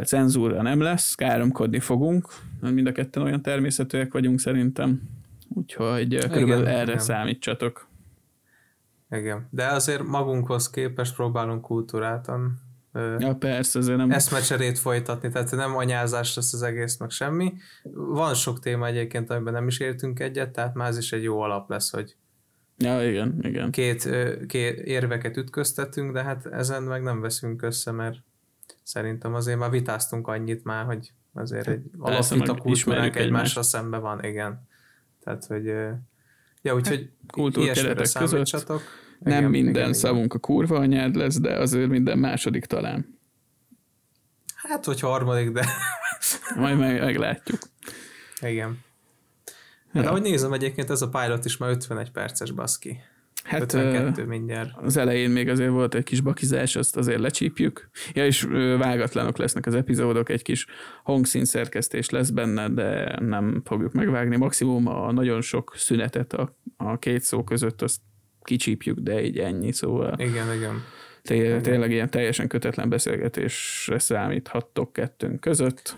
cenzúra nem lesz, káromkodni fogunk, mind a ketten olyan természetűek vagyunk szerintem, úgyhogy körülbelül igen, erre igen. számítsatok. Igen, de azért magunkhoz képest próbálunk kultúrátan ja, persze, azért nem... eszmecserét folytatni, tehát nem anyázás lesz az egész, meg semmi. Van sok téma egyébként, amiben nem is értünk egyet, tehát már ez is egy jó alap lesz, hogy ja, igen, igen. Két, két érveket ütköztetünk, de hát ezen meg nem veszünk össze, mert szerintem azért már vitáztunk annyit már, hogy azért egy alapvita kultúránk egymásra szembe van, igen. Tehát, hogy ja, úgyhogy kultúrkeretek között nem igen, minden igen, szavunk igen. a kurva anyád lesz, de azért minden második talán. Hát, hogy harmadik, de... Majd meg, meglátjuk. Igen. Hát ja. ahogy nézem egyébként, ez a pilot is már 51 perces baszki. Hát 52 mindjárt. Az elején még azért volt egy kis bakizás, azt azért lecsípjük. Ja, és vágatlanok lesznek az epizódok, egy kis hangszín szerkesztés lesz benne, de nem fogjuk megvágni. Maximum a nagyon sok szünetet a, a két szó között azt kicsípjük, de így ennyi, szóval... Igen, igen. Té-. Tényleg ilyen teljesen kötetlen beszélgetésre számíthattok kettőnk között.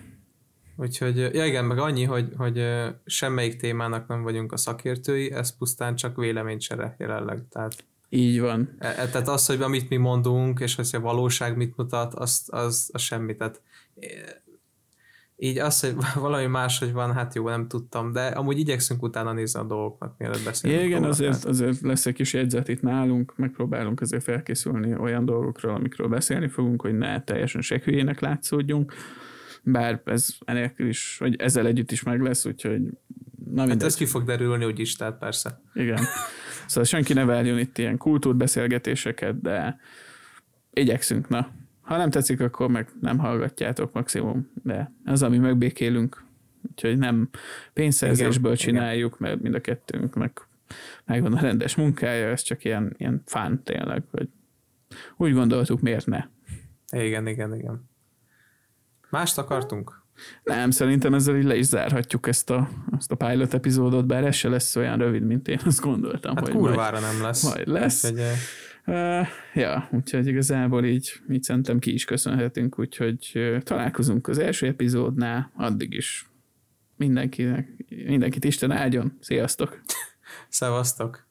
Úgyhogy, ja igen, meg annyi, hogy, hogy semmelyik témának nem vagyunk a szakértői, ez pusztán csak véleménycsere jelenleg. Tehát, Így van. E, e tehát az, hogy amit mi mondunk, és hogy a valóság mit mutat, az, az, az semmi. Tehát így az, hogy valami máshogy van, hát jó, nem tudtam, de amúgy igyekszünk utána nézni a dolgoknak, mielőtt beszélünk. Igen, azért, azért lesz egy kis jegyzet itt nálunk, megpróbálunk azért felkészülni olyan dolgokról, amikről beszélni fogunk, hogy ne teljesen se hülyének látszódjunk, bár ez enélkül is, vagy ezzel együtt is meg lesz, úgyhogy na Hát ez ki fog derülni úgyis, tehát persze. Igen. Szóval senki ne várjon itt ilyen kultúrbeszélgetéseket, de igyekszünk, na, ha nem tetszik, akkor meg nem hallgatjátok maximum, de az, ami megbékélünk, úgyhogy nem pénzszerzésből igen, csináljuk, igen. mert mind a kettőnk meg megvan a rendes munkája, ez csak ilyen, ilyen fán tényleg, hogy úgy gondoltuk, miért ne. Igen, igen, igen. Mást akartunk? Nem, szerintem ezzel így le is zárhatjuk ezt a, ezt a pilot epizódot, bár ez se lesz olyan rövid, mint én azt gondoltam. Hát hogy kurvára majd, nem lesz. Majd lesz. Úgyhogy, Uh, ja, úgyhogy igazából így, így szerintem ki is köszönhetünk, úgyhogy találkozunk az első epizódnál, addig is mindenkinek, mindenkit Isten áldjon, sziasztok! Szevasztok!